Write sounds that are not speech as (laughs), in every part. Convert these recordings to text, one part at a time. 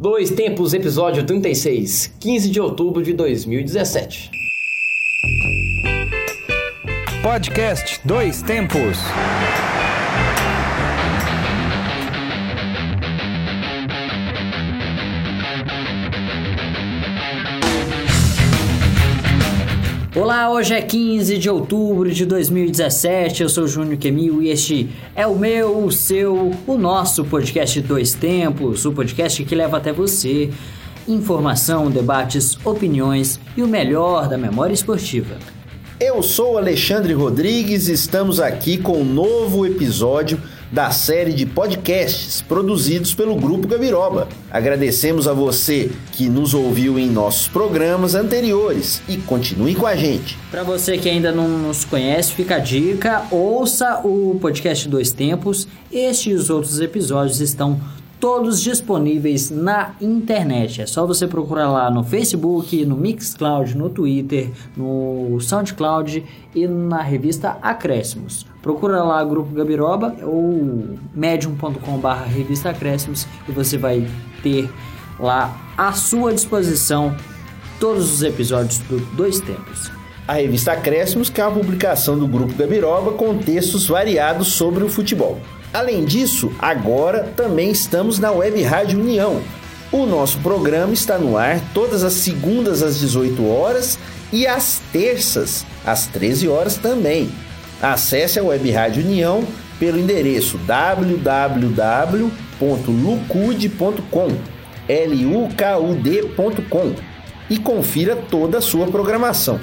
Dois Tempos, episódio 36, 15 de outubro de 2017. Podcast Dois Tempos. Olá, hoje é 15 de outubro de 2017. Eu sou o Júnior Quemil e este é o meu, o seu, o nosso podcast Dois Tempos, o podcast que leva até você informação, debates, opiniões e o melhor da memória esportiva. Eu sou Alexandre Rodrigues e estamos aqui com um novo episódio da série de podcasts produzidos pelo Grupo Gabiroba. Agradecemos a você que nos ouviu em nossos programas anteriores e continue com a gente. Para você que ainda não nos conhece, fica a dica: ouça o podcast Dois Tempos. Este e os outros episódios estão todos disponíveis na internet. É só você procurar lá no Facebook, no Mixcloud, no Twitter, no SoundCloud e na revista Acréscimos. Procura lá Grupo Gabiroba ou medium.com.br revista Acréscimos e você vai ter lá à sua disposição todos os episódios do Dois Tempos. A revista Acréscimos, que é uma publicação do Grupo Gabiroba com textos variados sobre o futebol. Além disso, agora também estamos na Web Rádio União. O nosso programa está no ar todas as segundas às 18 horas e às terças às 13 horas também. Acesse a Web Rádio União pelo endereço www.lucude.com L-U-K-U-D.com e confira toda a sua programação.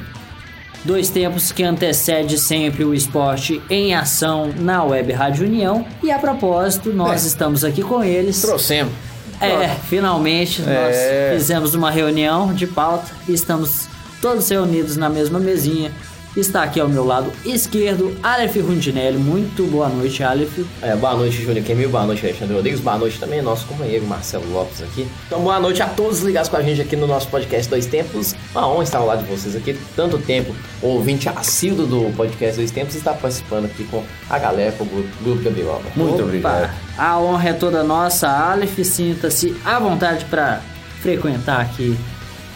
Dois tempos que antecede sempre o esporte em ação na Web Rádio União. E a propósito, nós é. estamos aqui com eles. Trouxemos. É, finalmente é. nós fizemos uma reunião de pauta e estamos todos reunidos na mesma mesinha Está aqui ao meu lado esquerdo, Aleph Rundinelli. Muito boa noite, Aleph. É, boa noite, Júnior Kemil. Boa noite, Alexandre Rodrigues. Boa noite também, nosso companheiro Marcelo Lopes aqui. Então, boa noite a todos ligados com a gente aqui no nosso podcast Dois Tempos. Uma honra estar ao lado de vocês aqui. Tanto tempo, ouvinte assíduo do podcast Dois Tempos, está participando aqui com a galera, com o grupo, grupo Gabiroba. Muito Opa, obrigado. A honra é toda nossa, Aleph. Sinta-se à vontade para frequentar aqui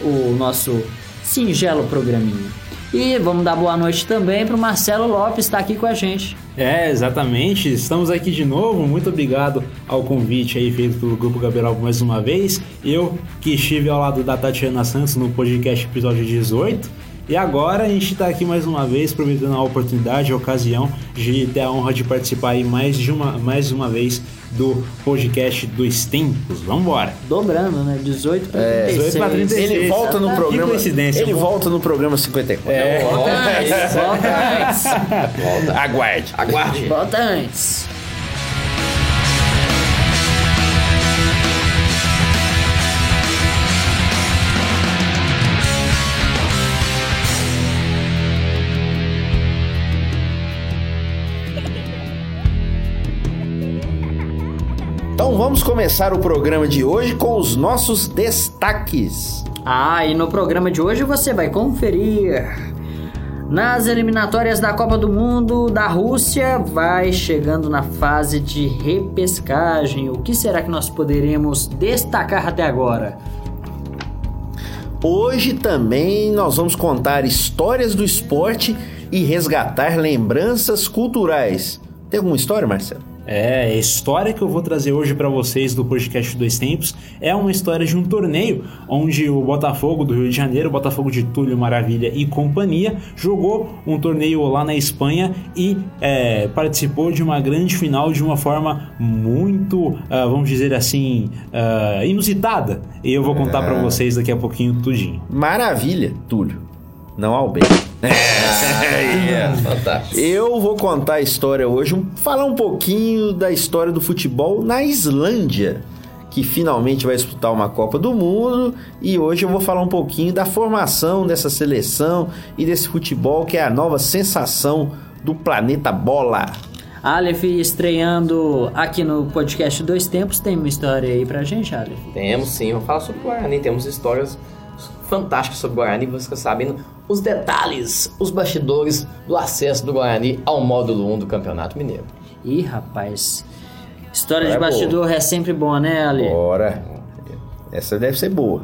o nosso singelo programinha. E vamos dar boa noite também para o Marcelo Lopes, está aqui com a gente. É, exatamente. Estamos aqui de novo. Muito obrigado ao convite aí feito pelo Grupo Gabriel mais uma vez. Eu que estive ao lado da Tatiana Santos no podcast episódio 18 e agora a gente está aqui mais uma vez, aproveitando a oportunidade, a ocasião de ter a honra de participar aí mais, de uma, mais uma vez do podcast dos tempos. Vamos embora. Dobrando, né? 18 para é, 36. 18 para 36. Ele volta no programa. Que coincidência. Ele volta no programa 54. É. Volta antes. Volta antes. Volta. Aguarde. Aguarde. Volta antes. Vamos começar o programa de hoje com os nossos destaques. Ah, e no programa de hoje você vai conferir. Nas eliminatórias da Copa do Mundo da Rússia, vai chegando na fase de repescagem. O que será que nós poderemos destacar até agora? Hoje também nós vamos contar histórias do esporte e resgatar lembranças culturais. Tem alguma história, Marcelo? É, a história que eu vou trazer hoje para vocês do podcast Dois Tempos é uma história de um torneio onde o Botafogo do Rio de Janeiro, o Botafogo de Túlio Maravilha e companhia, jogou um torneio lá na Espanha e é, participou de uma grande final de uma forma muito, uh, vamos dizer assim, uh, inusitada. E eu vou contar para é. vocês daqui a pouquinho tudinho. Maravilha, Túlio. Não ao bem. (laughs) É, é, fantástico. Eu vou contar a história hoje, falar um pouquinho da história do futebol na Islândia, que finalmente vai disputar uma Copa do Mundo, e hoje eu vou falar um pouquinho da formação dessa seleção e desse futebol que é a nova sensação do planeta bola. Aleph estreando aqui no podcast Dois Tempos, tem uma história aí pra gente, Aleph? Temos sim, vou falar sobre o Guarani, temos histórias fantásticas sobre o Guarani, você sabendo os detalhes, os bastidores do acesso do Guarani ao módulo 1 do Campeonato Mineiro. Ih, rapaz. História de é bastidor boa. é sempre boa, né, Ali? Bora. Essa deve ser boa.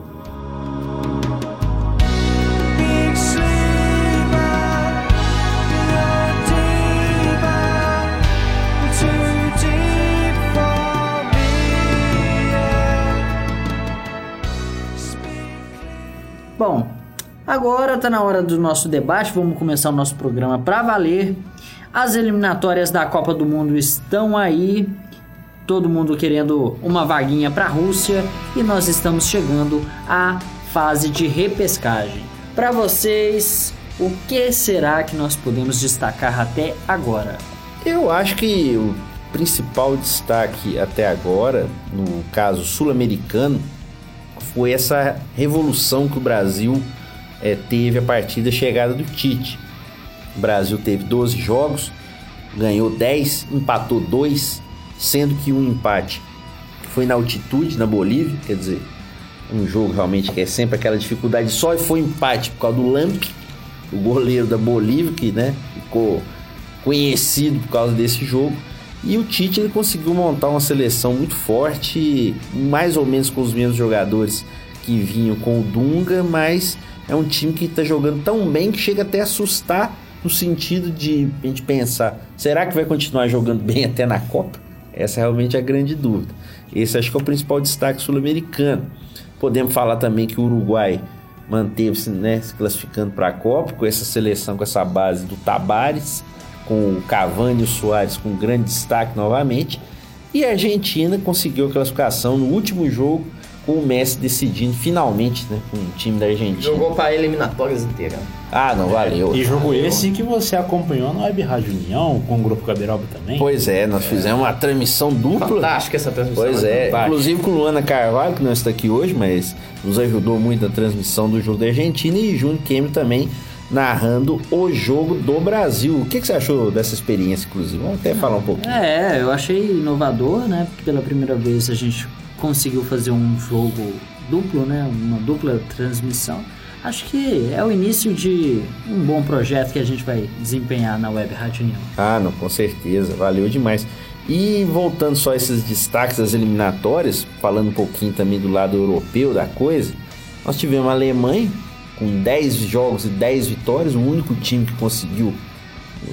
Agora está na hora do nosso debate. Vamos começar o nosso programa para valer. As eliminatórias da Copa do Mundo estão aí. Todo mundo querendo uma vaguinha para a Rússia e nós estamos chegando à fase de repescagem. Para vocês, o que será que nós podemos destacar até agora? Eu acho que o principal destaque até agora, no caso sul-americano, foi essa revolução que o Brasil é, teve a partir da chegada do Tite. O Brasil teve 12 jogos, ganhou 10, empatou 2, sendo que um empate foi na altitude, na Bolívia, quer dizer, um jogo realmente que é sempre aquela dificuldade, só foi empate por causa do Lamp, o goleiro da Bolívia, que né, ficou conhecido por causa desse jogo. E o Tite ele conseguiu montar uma seleção muito forte, mais ou menos com os mesmos jogadores que vinham com o Dunga, mas é um time que está jogando tão bem que chega até a assustar no sentido de a gente pensar, será que vai continuar jogando bem até na Copa? Essa é realmente a grande dúvida. Esse acho que é o principal destaque sul-americano. Podemos falar também que o Uruguai manteve-se né, se classificando para a Copa com essa seleção, com essa base do Tabares com o Cavani e o Soares com grande destaque novamente. E a Argentina conseguiu a classificação no último jogo com o Messi decidindo finalmente, né, com o time da Argentina. Jogou para eliminatórias inteiras. Ah, não, valeu. E jogo esse que você acompanhou no Web Rádio União, com o Grupo Gabiroba também. Pois é, nós fizemos uma transmissão dupla. Fantástica essa transmissão. Pois é, inclusive com Luana Carvalho, que não está aqui hoje, mas nos ajudou muito na transmissão do jogo da Argentina, e Júnior Kemio também narrando o jogo do Brasil. O que, que, você achou dessa experiência, inclusive? Vamos até falar um pouquinho. É, eu achei inovador, né? Porque pela primeira vez a gente conseguiu fazer um jogo duplo, né? Uma dupla transmissão. Acho que é o início de um bom projeto que a gente vai desempenhar na Web Rádio União. Ah, não, com certeza. Valeu demais. E voltando só a esses destaques das eliminatórias, falando um pouquinho também do lado europeu da coisa, nós tivemos a Alemanha com 10 jogos e 10 vitórias, o único time que conseguiu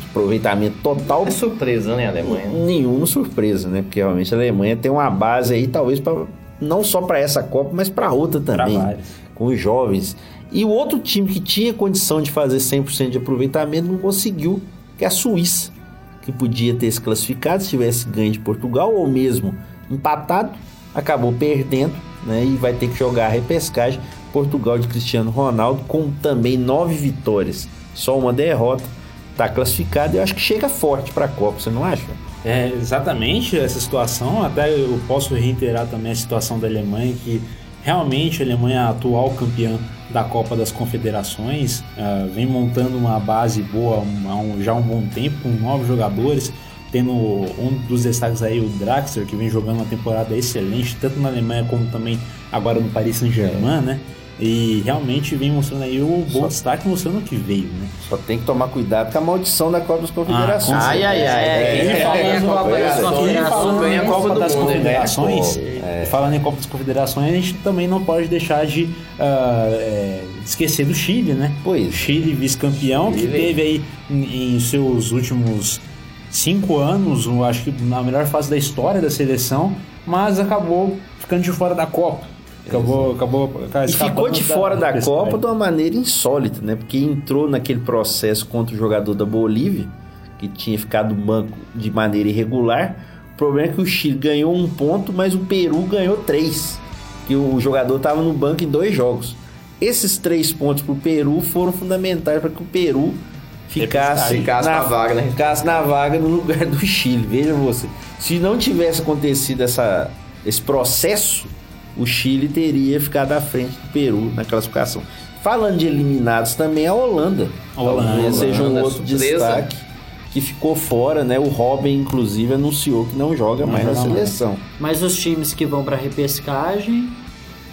aproveitamento total. É surpresa, né, a Alemanha? Nenhuma surpresa, né? Porque realmente a Alemanha tem uma base aí, talvez, pra, não só para essa Copa, mas para outra também. Com os jovens. E o outro time que tinha condição de fazer 100% de aproveitamento não conseguiu, que é a Suíça, que podia ter se classificado se tivesse ganho de Portugal ou mesmo empatado, acabou perdendo né, e vai ter que jogar a repescagem. Portugal de Cristiano Ronaldo, com também nove vitórias, só uma derrota, está classificado eu acho que chega forte para a Copa, você não acha? É, exatamente essa situação. Até eu posso reiterar também a situação da Alemanha, que realmente a Alemanha é a atual campeã da Copa das Confederações, uh, vem montando uma base boa um, já há um bom tempo, com novos jogadores, tendo um dos destaques aí o Draxler, que vem jogando uma temporada excelente, tanto na Alemanha como também agora no Paris Saint-Germain, né? E realmente vem mostrando aí o bom Só... destaque mostrando o que veio, né? Só tem que tomar cuidado com a maldição da Copa das Confederações. Ah, ai, ai, ai. É, é, falando, em Copa das Confederações, é. falando em Copa das Confederações, a gente também não pode deixar de uh, é, esquecer do Chile, né? Pois. O Chile vice-campeão, que teve aí em, em seus últimos cinco anos, acho que na melhor fase da história da seleção, mas acabou ficando de fora da Copa. Acabou, acabou, e ficou de fora da, da Copa de uma maneira insólita, né? Porque entrou naquele processo contra o jogador da Bolívia, que tinha ficado no banco de maneira irregular. O problema é que o Chile ganhou um ponto, mas o Peru ganhou três. Que o jogador estava no banco em dois jogos. Esses três pontos para o Peru foram fundamentais para que o Peru ficasse, ficasse na, na, vaga, né? Ficasse na vaga no lugar do Chile. Veja você. Se não tivesse acontecido essa, esse processo o Chile teria ficado à frente do Peru na classificação. Falando de eliminados também, a Holanda. A Holanda, Talvez seja um outro surpresa. destaque que ficou fora, né? O Robin, inclusive, anunciou que não joga não mais na seleção. Mas os times que vão para repescagem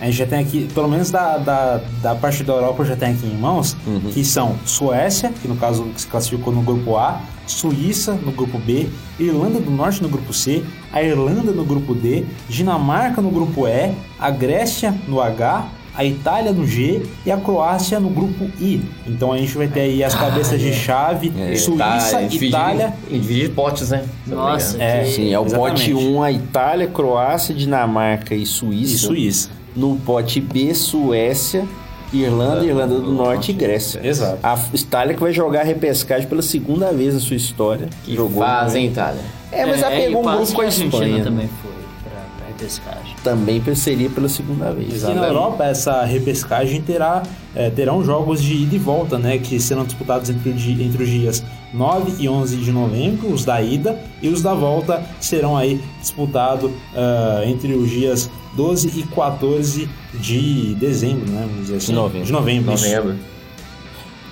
A gente já tem aqui, pelo menos da, da, da parte da Europa, já tem aqui em mãos, Uhum. que são Suécia, que no caso se classificou no grupo A, Suíça no grupo B, Irlanda do Norte no grupo C, a Irlanda no grupo D, Dinamarca no grupo E, a Grécia no H, a Itália no G e a Croácia no grupo I. Então a gente vai ter aí as cabeças de chave, Suíça, Tá, divide- Itália. E divide potes, né? Nossa. É, que- Sim, é o Exatamente. pote 1, a Itália, Croácia, Dinamarca e Suíça. E Suíça. No pote B, Suécia, Irlanda, Irlanda do Norte e Grécia. Exato. A Itália que vai jogar a repescagem pela segunda vez na sua história. Que Jogou. faz, hein, Itália? É, mas ela e pegou um grupo com a Espanha. também né? foi pra, pra repescagem. Também seria pela segunda vez. E na Europa, essa repescagem terá, eh, terão jogos de ida e volta, né? Que serão disputados entre, entre os dias 9 e 11 de novembro, os da ida, e os da volta serão aí disputados ah, entre os dias 12 e 14 de dezembro, né? Vamos dizer assim. novembro. De novembro. Novembro.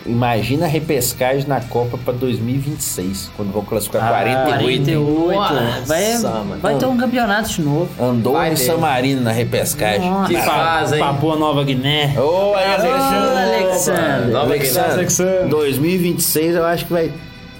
Imagina a repescagem na Copa para 2026, quando vão classificar Ah, 48. 48. Nossa, vai mano. vai ter um campeonato de novo. Andorra Vai e ter. San Marino na repescagem. Nossa. Que faz, hein? Papua Nova Guiné. Ô, Ô, Alexandre. Nova Alexandre, Alexandre. 2026 eu acho que vai.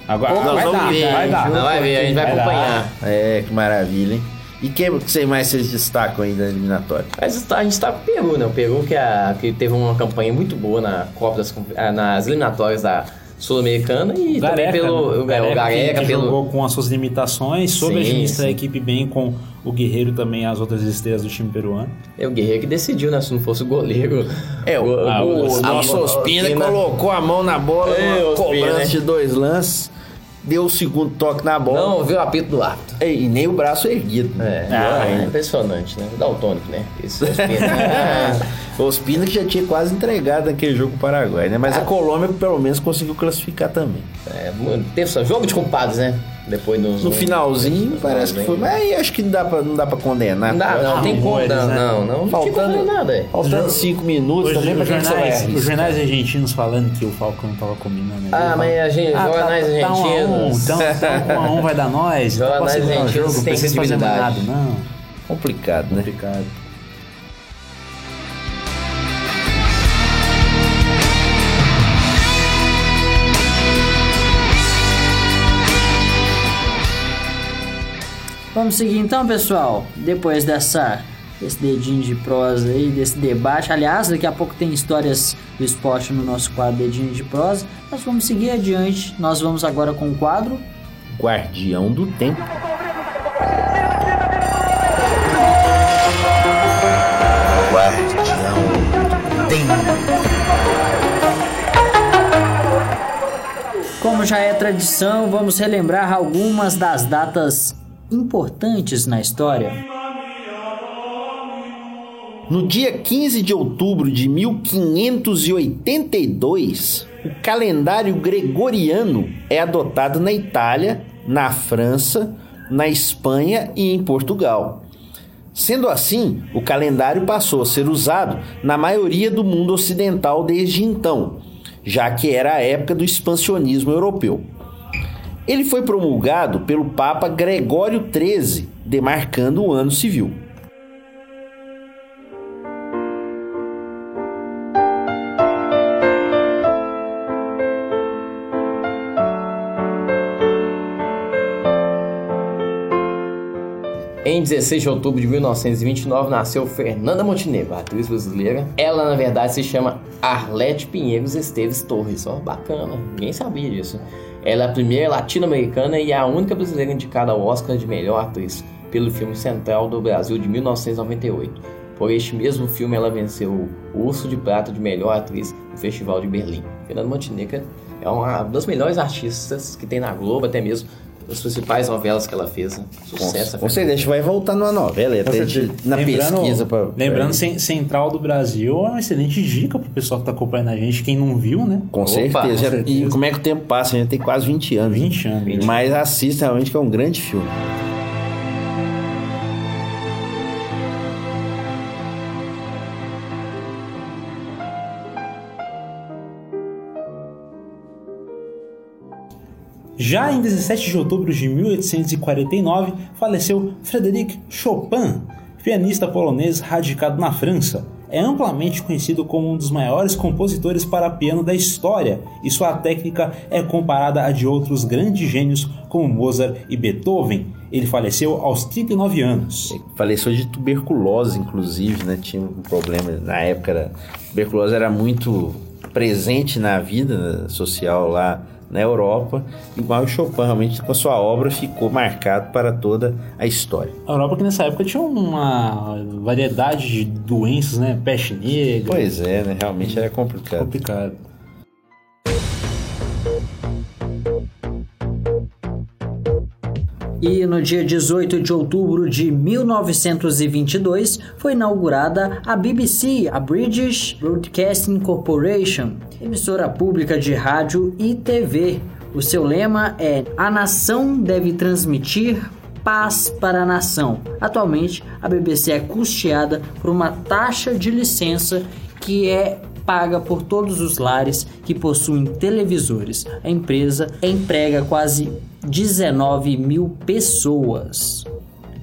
Agora Nós vamos dar, ver, vai dar. Não vai ver, a gente vai Vai dar. acompanhar. É, que maravilha, hein? E quem que mais vocês destacam aí da eliminatória? Mas tá- a gente tá com o Peru, né? O Peru que, a- que teve uma campanha muito boa na Copa das, ah, nas eliminatórias da Sul-Americana e O também pelo né? o Gareca, o Gareca que, pelo jogou com as suas limitações, soube Sim, administrar sim. a equipe bem com o Guerreiro também as outras estrelas do time peruano. é o Guerreiro que decidiu, né? Se não fosse o goleiro. É, o, Ah, o, o- nosso a- Ospina Ospina. colocou a mão na bola, É, numa Ospina, cobrança né? de dois lances, deu o segundo toque na bola Não ouviu o apito do árbitro. e, e nem o braço erguido. É, Ah, é é. impressionante, né? Daltônico, né? Esse (laughs) Ospina. Que já tinha quase entregado naquele jogo com o Paraguai, né? Mas a Colômbia pelo menos conseguiu classificar também. é, teve só jogo de culpados, né? Depois nos, No finalzinho no parece que foi, mas aí acho que não dá pra, não dá pra condenar. Não dá, não, tem como. Não, né? não, não. Não tinha Faltando- nada, é. Faltando cinco minutos também pra vai jornais, os jornais argentinos falando que o Falcão tava combinando. ali. Ah, mas a gente, Ah, tá- jornais tá um a um, argentinos. Então, então um a um vai dar nós. Jornais argentinos jogo, nada, não. Complicado, né? Complicado. Vamos seguir então, pessoal. Depois dessa desse dedinho de prosa aí, desse debate. Aliás, daqui a pouco tem histórias do esporte no nosso quadro Dedinho de Prosa. Mas vamos seguir adiante. Nós vamos agora com o quadro. Guardião do tempo. Guardião do tempo. Como já é tradição, vamos relembrar algumas das datas importantes na história. No dia 15 de outubro de 1582, o calendário gregoriano é adotado na Itália, na França, na Espanha e em Portugal. Sendo assim, o calendário passou a ser usado na maioria do mundo ocidental desde então, já que era a época do expansionismo europeu. Ele foi promulgado pelo Papa Gregório XIII, demarcando o ano civil. Em 16 de outubro de 1929 nasceu Fernanda Montenegro, atriz brasileira. Ela, na verdade, se chama Arlete Pinheiros Esteves Torres. Ó, bacana, ninguém sabia disso. Ela é a primeira latino-americana e a única brasileira indicada ao Oscar de melhor atriz pelo filme Central do Brasil de 1998. Por este mesmo filme, ela venceu o Urso de Prata de melhor atriz no Festival de Berlim. Fernanda Montenegro é uma das melhores artistas que tem na Globo, até mesmo as principais novelas que ela fez. Né? Sucesso. a Ou seja, a gente vai voltar numa novela, e até de- na pesquisa. Pra, lembrando, pra- Cen- Central do Brasil é uma excelente dica pro pessoal que tá acompanhando a gente. Quem não viu, né? Com Opa, certeza. com certeza. E como é que o tempo passa? A gente tem quase 20 anos. 20 anos. 20 Mas assista realmente que é um grande filme. Já em 17 de outubro de 1849, faleceu Frédéric Chopin, pianista polonês radicado na França. é amplamente conhecido como um dos maiores compositores para piano da história, e sua técnica é comparada à de outros grandes gênios como Mozart e Beethoven. Ele faleceu aos 39 anos. Faleceu de tuberculose, inclusive, né? Tinha um problema na época. Era, tuberculose era muito presente na vida social lá na Europa, igual o Chopin realmente com a sua obra ficou marcado para toda a história. A Europa que nessa época tinha uma variedade de doenças, né? Peste negra. Pois é, né? Realmente era complicado. Complicado. E no dia 18 de outubro de 1922 foi inaugurada a BBC, a British Broadcasting Corporation, emissora pública de rádio e TV. O seu lema é: A nação deve transmitir paz para a nação. Atualmente, a BBC é custeada por uma taxa de licença que é paga por todos os lares que possuem televisores. A empresa emprega quase 19 mil pessoas.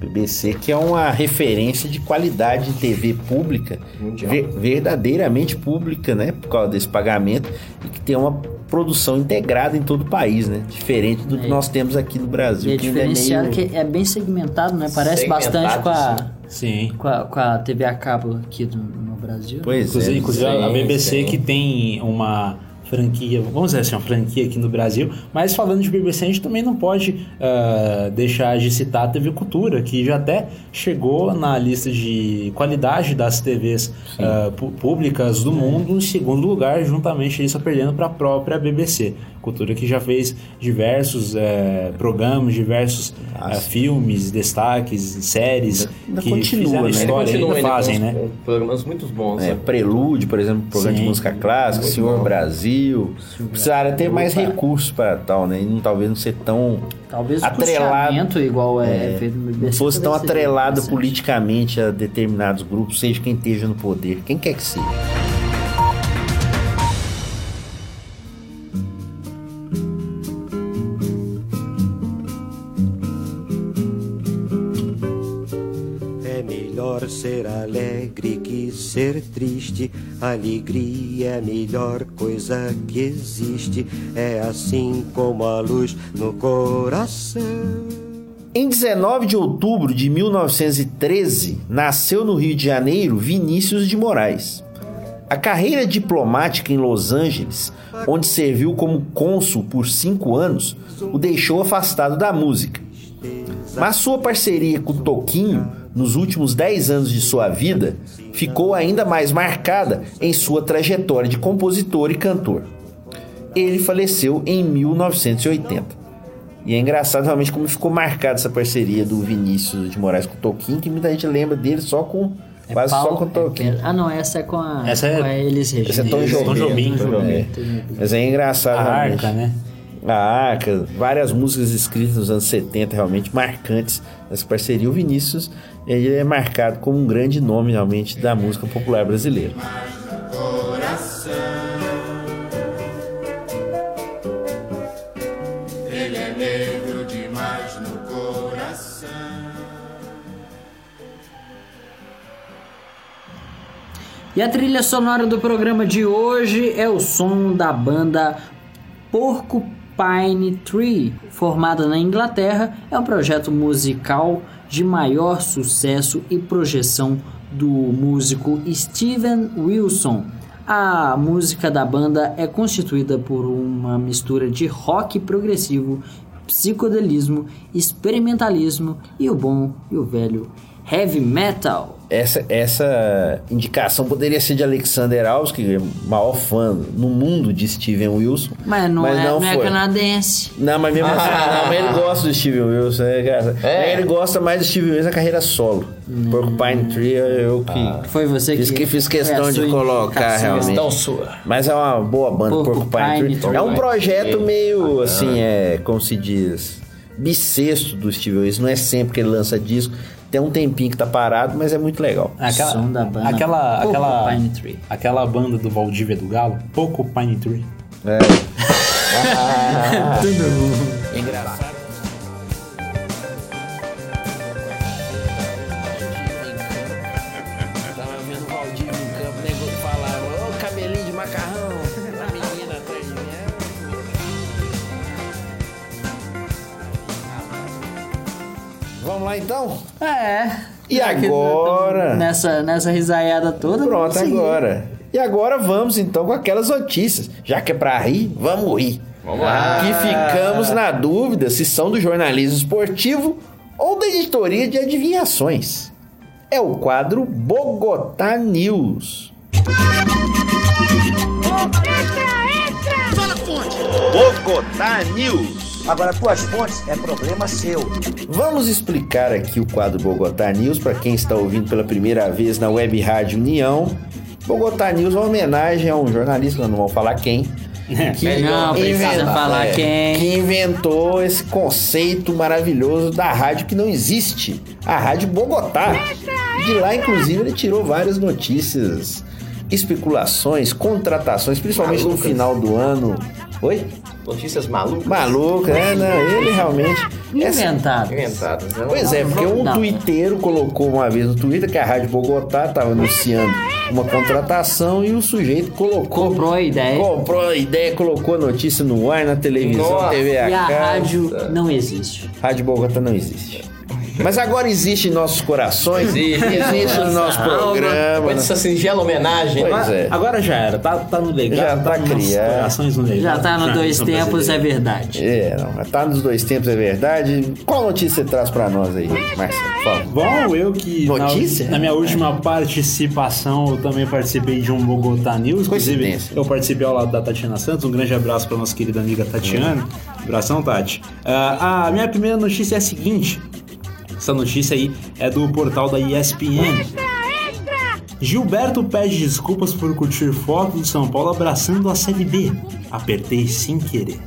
BBC, que é uma referência de qualidade de TV pública, ver, verdadeiramente pública, né? Por causa desse pagamento, e que tem uma produção integrada em todo o país, né? Diferente do que nós temos aqui no Brasil. E é que ainda é diferenciado meio- que é bem segmentado, né? Parece Segmentado, bastante com a, Sim. com a, com a TV a cabo aqui do- no Brasil. Pois Inclusive, é. inclusive a sim, BBC sim. que tem uma franquia, vamos dizer assim, uma franquia aqui no Brasil, mas falando de BBC, a gente também não pode ah, deixar de citar a TV Cultura, que já até chegou na lista de qualidade das TVs ah, pu- públicas do mundo em segundo lugar, juntamente aí só perdendo para a própria BBC. Cultura que já fez diversos eh, programas, diversos ah, filmes, destaques, séries Ainda que continua, né? história, ainda ainda fazem, com né? uns Programas muito bons, É, né? Prelúdio, por exemplo, programa Sim. de música clássica, Senhor bom. Brasil. Precisaria ter mais recursos para tal, né? E não, talvez não ser tão. Talvez Atrelado- igual é, feito no Não BBC. fosse tão atrelado politicamente a determinados grupos, seja quem esteja no poder, quem quer que seja. É melhor ser alegre que ser triste. Alegria é a melhor coisa que existe. É assim como a luz no coração. Em 19 de outubro de 1913, nasceu no Rio de Janeiro Vinícius de Moraes. A carreira diplomática em Los Angeles, onde serviu como cônsul por cinco anos, o deixou afastado da música. Mas sua parceria com Toquinho, nos últimos 10 anos de sua vida, ficou ainda mais marcada em sua trajetória de compositor e cantor. Ele faleceu em 1980. E é engraçado realmente como ficou marcada essa parceria do Vinícius de Moraes com o Toquinho, que muita gente lembra dele só com. É quase Paulo- só com o Toquinho. é- ah, não, essa é com a, Essa é- com a Elis Regina. Esse é Tom Tom Jobim. Jobim. Tom Jobim. Mas é engraçado A realmente. arca, né? A Arca, várias músicas escritas nos anos 70 realmente marcantes dessa parceria. O Vinícius ele é marcado como um grande nome realmente da música popular brasileira. E a trilha sonora do programa de hoje é o som da banda Porcupine Tree, formada na Inglaterra, é um projeto musical de maior sucesso e projeção do músico Steven Wilson. A música da banda é constituída por uma mistura de rock progressivo, psicodelismo, experimentalismo e o bom e o velho heavy metal. Essa, essa indicação poderia ser de Alexander Alves, que é o maior fã no mundo de Steven Wilson. Mas não, é, não é foi. canadense. Não, mas mesmo assim, (laughs) não, mas ele gosta do Steven Wilson, né, cara? É. Ele gosta mais do Steven Wilson na carreira solo. Porcupine Tree, eu que. Foi você Fiz que, que fiz foi a questão de colocar realmente. Questão sua. Mas é uma boa banda, Porcupine Porcupine Tree. Tree. É um projeto meio, assim, é, como se diz, bissexto do Steven Wilson. Não é sempre que ele lança disco. Tem um tempinho que tá parado, mas é muito legal. Aquela, Som da banda aquela, aquela, Porcupine Tree. aquela banda do Valdívia do Galo, Pouco Pine Tree. É. (laughs) Engraçado. Tava vendo o É. E agora? Nessa, nessa risaiada toda. Pronto, agora. E agora vamos então com aquelas notícias. Já que é pra rir, vamos rir. Vamos lá. Que ficamos na dúvida se são do jornalismo esportivo ou da editoria de adivinhações. É o quadro Bogotá News. Bogotá News. Agora, tuas fontes é problema seu. Vamos explicar aqui o quadro Bogotá News para quem está ouvindo pela primeira vez na Web Rádio União. Bogotá News é uma homenagem a um jornalista, nós não vamos falar quem, (laughs) que Não precisa inventa- falar é, quem. que inventou esse conceito maravilhoso da rádio que não existe, a Rádio Bogotá. De lá, inclusive, ele tirou várias notícias, especulações, contratações, principalmente no Malucas. final do ano. Oi? Notícias malucas. Maluco, né? Não, ele realmente. essa- Inventado. Inventadas, né? Pois é, porque um Não. tuiteiro colocou uma vez no Twitter que a Rádio Bogotá estava anunciando uma contratação e o sujeito colocou. Comprou a ideia. Comprou a ideia, colocou a notícia no ar, na televisão, Nossa, TV a E a cabo. rádio não existe. Rádio Bogotá não existe. Mas agora existe em nossos corações, Existe. existe no nosso programa. Com essa singela homenagem. Pois Agora, é. agora já era, tá, tá no legado. Já tá nos nossos criado. corações no. Já tá no dois Jornalismo tempos, é verdade. É, não, tá nos dois tempos, é verdade. Qual notícia você traz pra nós aí, Marcelo? Fala. Bom, eu que na- Notícia? Na, minha última participação eu também participei de um Bogotá News. Inclusive, eu participei ao lado da Tatiana Santos. Um grande abraço para nossa querida amiga Tatiana. Abração, Tati. Ah, a minha primeira notícia é a seguinte: essa notícia aí é do portal da ESPN. Gilberto pede desculpas por curtir foto do São Paulo abraçando a Série B. Apertei sem querer.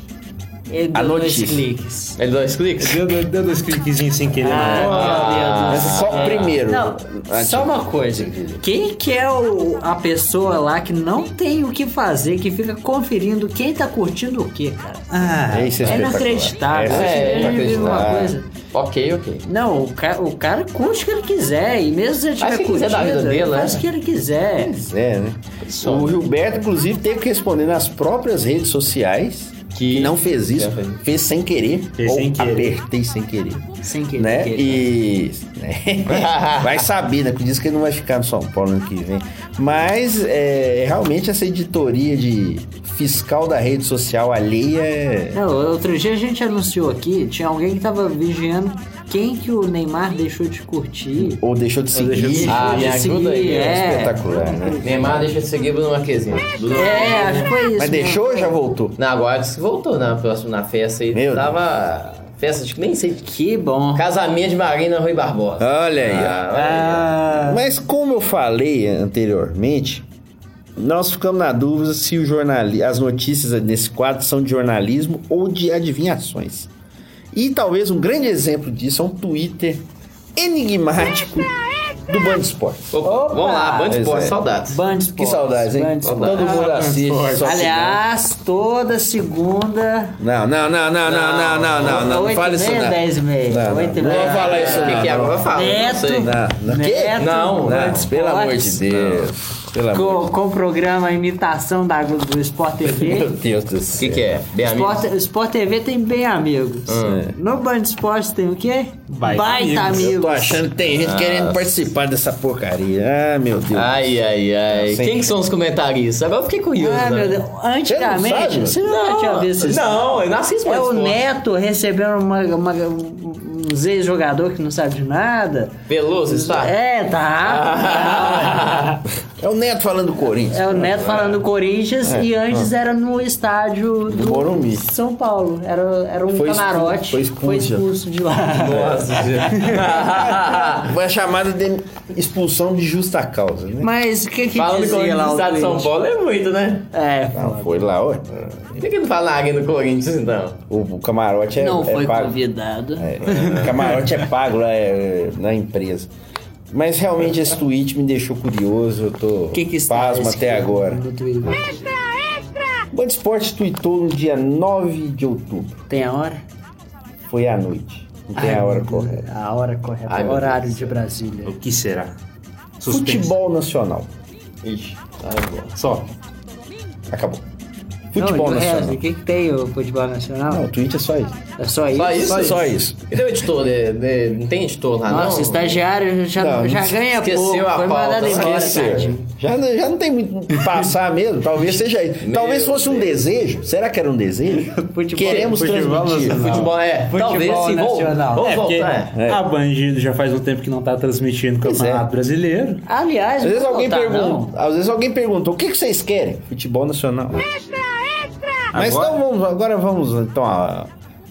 Ele A deu dois notícia. cliques. Ele dois cliques? Deu, deu, deu dois cliquezinhos sem querer. Ah, Mas céu. qual primeiro? Não, Antes- só uma coisa. Quem que é o- a pessoa lá que não tem o que fazer, que fica conferindo quem tá curtindo o quê, cara? Ah, é, É inacreditável. Essa É, Ele vive uma inacreditável. coisa. Ok, ok. Não, o cara, o cara curte o que ele quiser. E mesmo se ele tiver o que quiser da vida curtido, dele, ele né? faz o que ele quiser. Pois é, né? Só. O Gilberto, inclusive, teve que responder nas próprias redes sociais que, Que- não fez isso, fez sem querer, Fez ou sem querer. apertei sem querer, Sem querer. né? querer. E né? (laughs) vai saber, né? Porque diz que ele não vai ficar no São Paulo ano que vem. Mas é, realmente essa editoria de fiscal da rede social alheia é... Não, outro dia a gente anunciou aqui, tinha alguém que tava vigiando quem que o Neymar deixou de curtir. ou deixou de seguir. deixou de seguir. Ah, me de ajuda aí, é. Espetacular, né? Neymar deixa de seguir Bruno Marquezine. Bruno É, acho que foi isso. Mas mesmo. deixou ou já voltou? Não, agora disse que voltou na próxima na festa aí. Meu Tava. Festa de nem sei. Que bom. Casamento de Marina Rui Barbosa. Olha aí. Ah, olha aí. Ah, Mas como eu falei anteriormente, nós ficamos na dúvida se o jornali as notícias nesse quadro são de jornalismo ou de adivinhações. E talvez um grande exemplo disso é um Twitter enigmático do Band Esportes. Opa, vamos lá, Band Pois Esporte, é. saudades. Band Que Sports, saudades, hein? Band Todo mundo assiste. só que Aliás, toda segunda. Não, não, não, não, não, não, não, não, não, não, fala isso não. dez e meia. Não, não, Oito e não meia. vou falar isso O que não. que é agora? Fala, não Neto. Não, não. Neto? Não, Não, pelo amor de Esportes, Deus. Pelo amor Com, com o programa Imitação da, do Sport. TV. Meu Deus do O céu. que, que é? Bem? Sport, Sport TV tem bem amigos. No Band Esportes tem o quê? Baita Baita amigos. amigos. Eu tô achando que tem gente querendo participar dessa porcaria. Ah, meu Deus. Ai, ai, ai. Quem que são os comentaristas? Agora eu fiquei curioso. Ah, né? meu Deus. Antigamente, sabe? você nunca tinha visto isso. Não, eu não assisto É o. Neto recebendo uma, uma, uns ex-jogador que não sabe de nada. Veloso está? É, tá. (laughs) É o Neto falando do Corinthians. É o Neto falando do Corinthians e antes era no estádio do Morumbi. São Paulo. Era, era um Foi camarote. foi expulso. Foi expulso de lá. Nossa, gente. (laughs) Foi a chamada de expulsão de justa causa, né? Mas o que que Falando com dizia lá o o estado de São? Paulo é muito, né? É, Não, foi lá, ué. Por que não fala nada do Corinthians, então? O, o camarote é, não é foi pago. convidado. É, o camarote é pago lá é, na empresa. Mas realmente esse tweet me deixou curioso, eu tô O que que pasmo até agora. No Twitter? O Band Esporte tweetou no dia 9 de outubro. Tem a hora? Foi à noite. Não tem Ai, a hora correta. A hora correta. Ai, horário de. Brasília. O que será? Suspense. Futebol nacional. Ixi, tá. Só. Acabou. Futebol Não, nacional. O que, que tem o futebol nacional? Não, o Twitch é só isso. É só isso? Só isso? Só, só isso. E tem o editor? né? Né? Não tem editor lá, Nossa, não? estagiário já, Não, já ganha esqueceu pouco. a Foi pauta, mandado embora, Esqueceu. Já, não- já não tem muito o que passar mesmo. Talvez seja isso. Talvez fosse um desejo. Será que era um desejo? (laughs) Futebol- Queremos futebol transmitir. nacional. Futebol é. Futebol Talvez. Vamos, nacional. vamos É, voltar. É. a Band já faz um tempo que não tá transmitindo o Pois Campeonato é. Brasileiro. Aliás, Às vezes não alguém tá, pergunta, às vezes alguém pergunta, o que, que vocês querem? Futebol nacional. Mas Agora- então vamos, agora vamos então a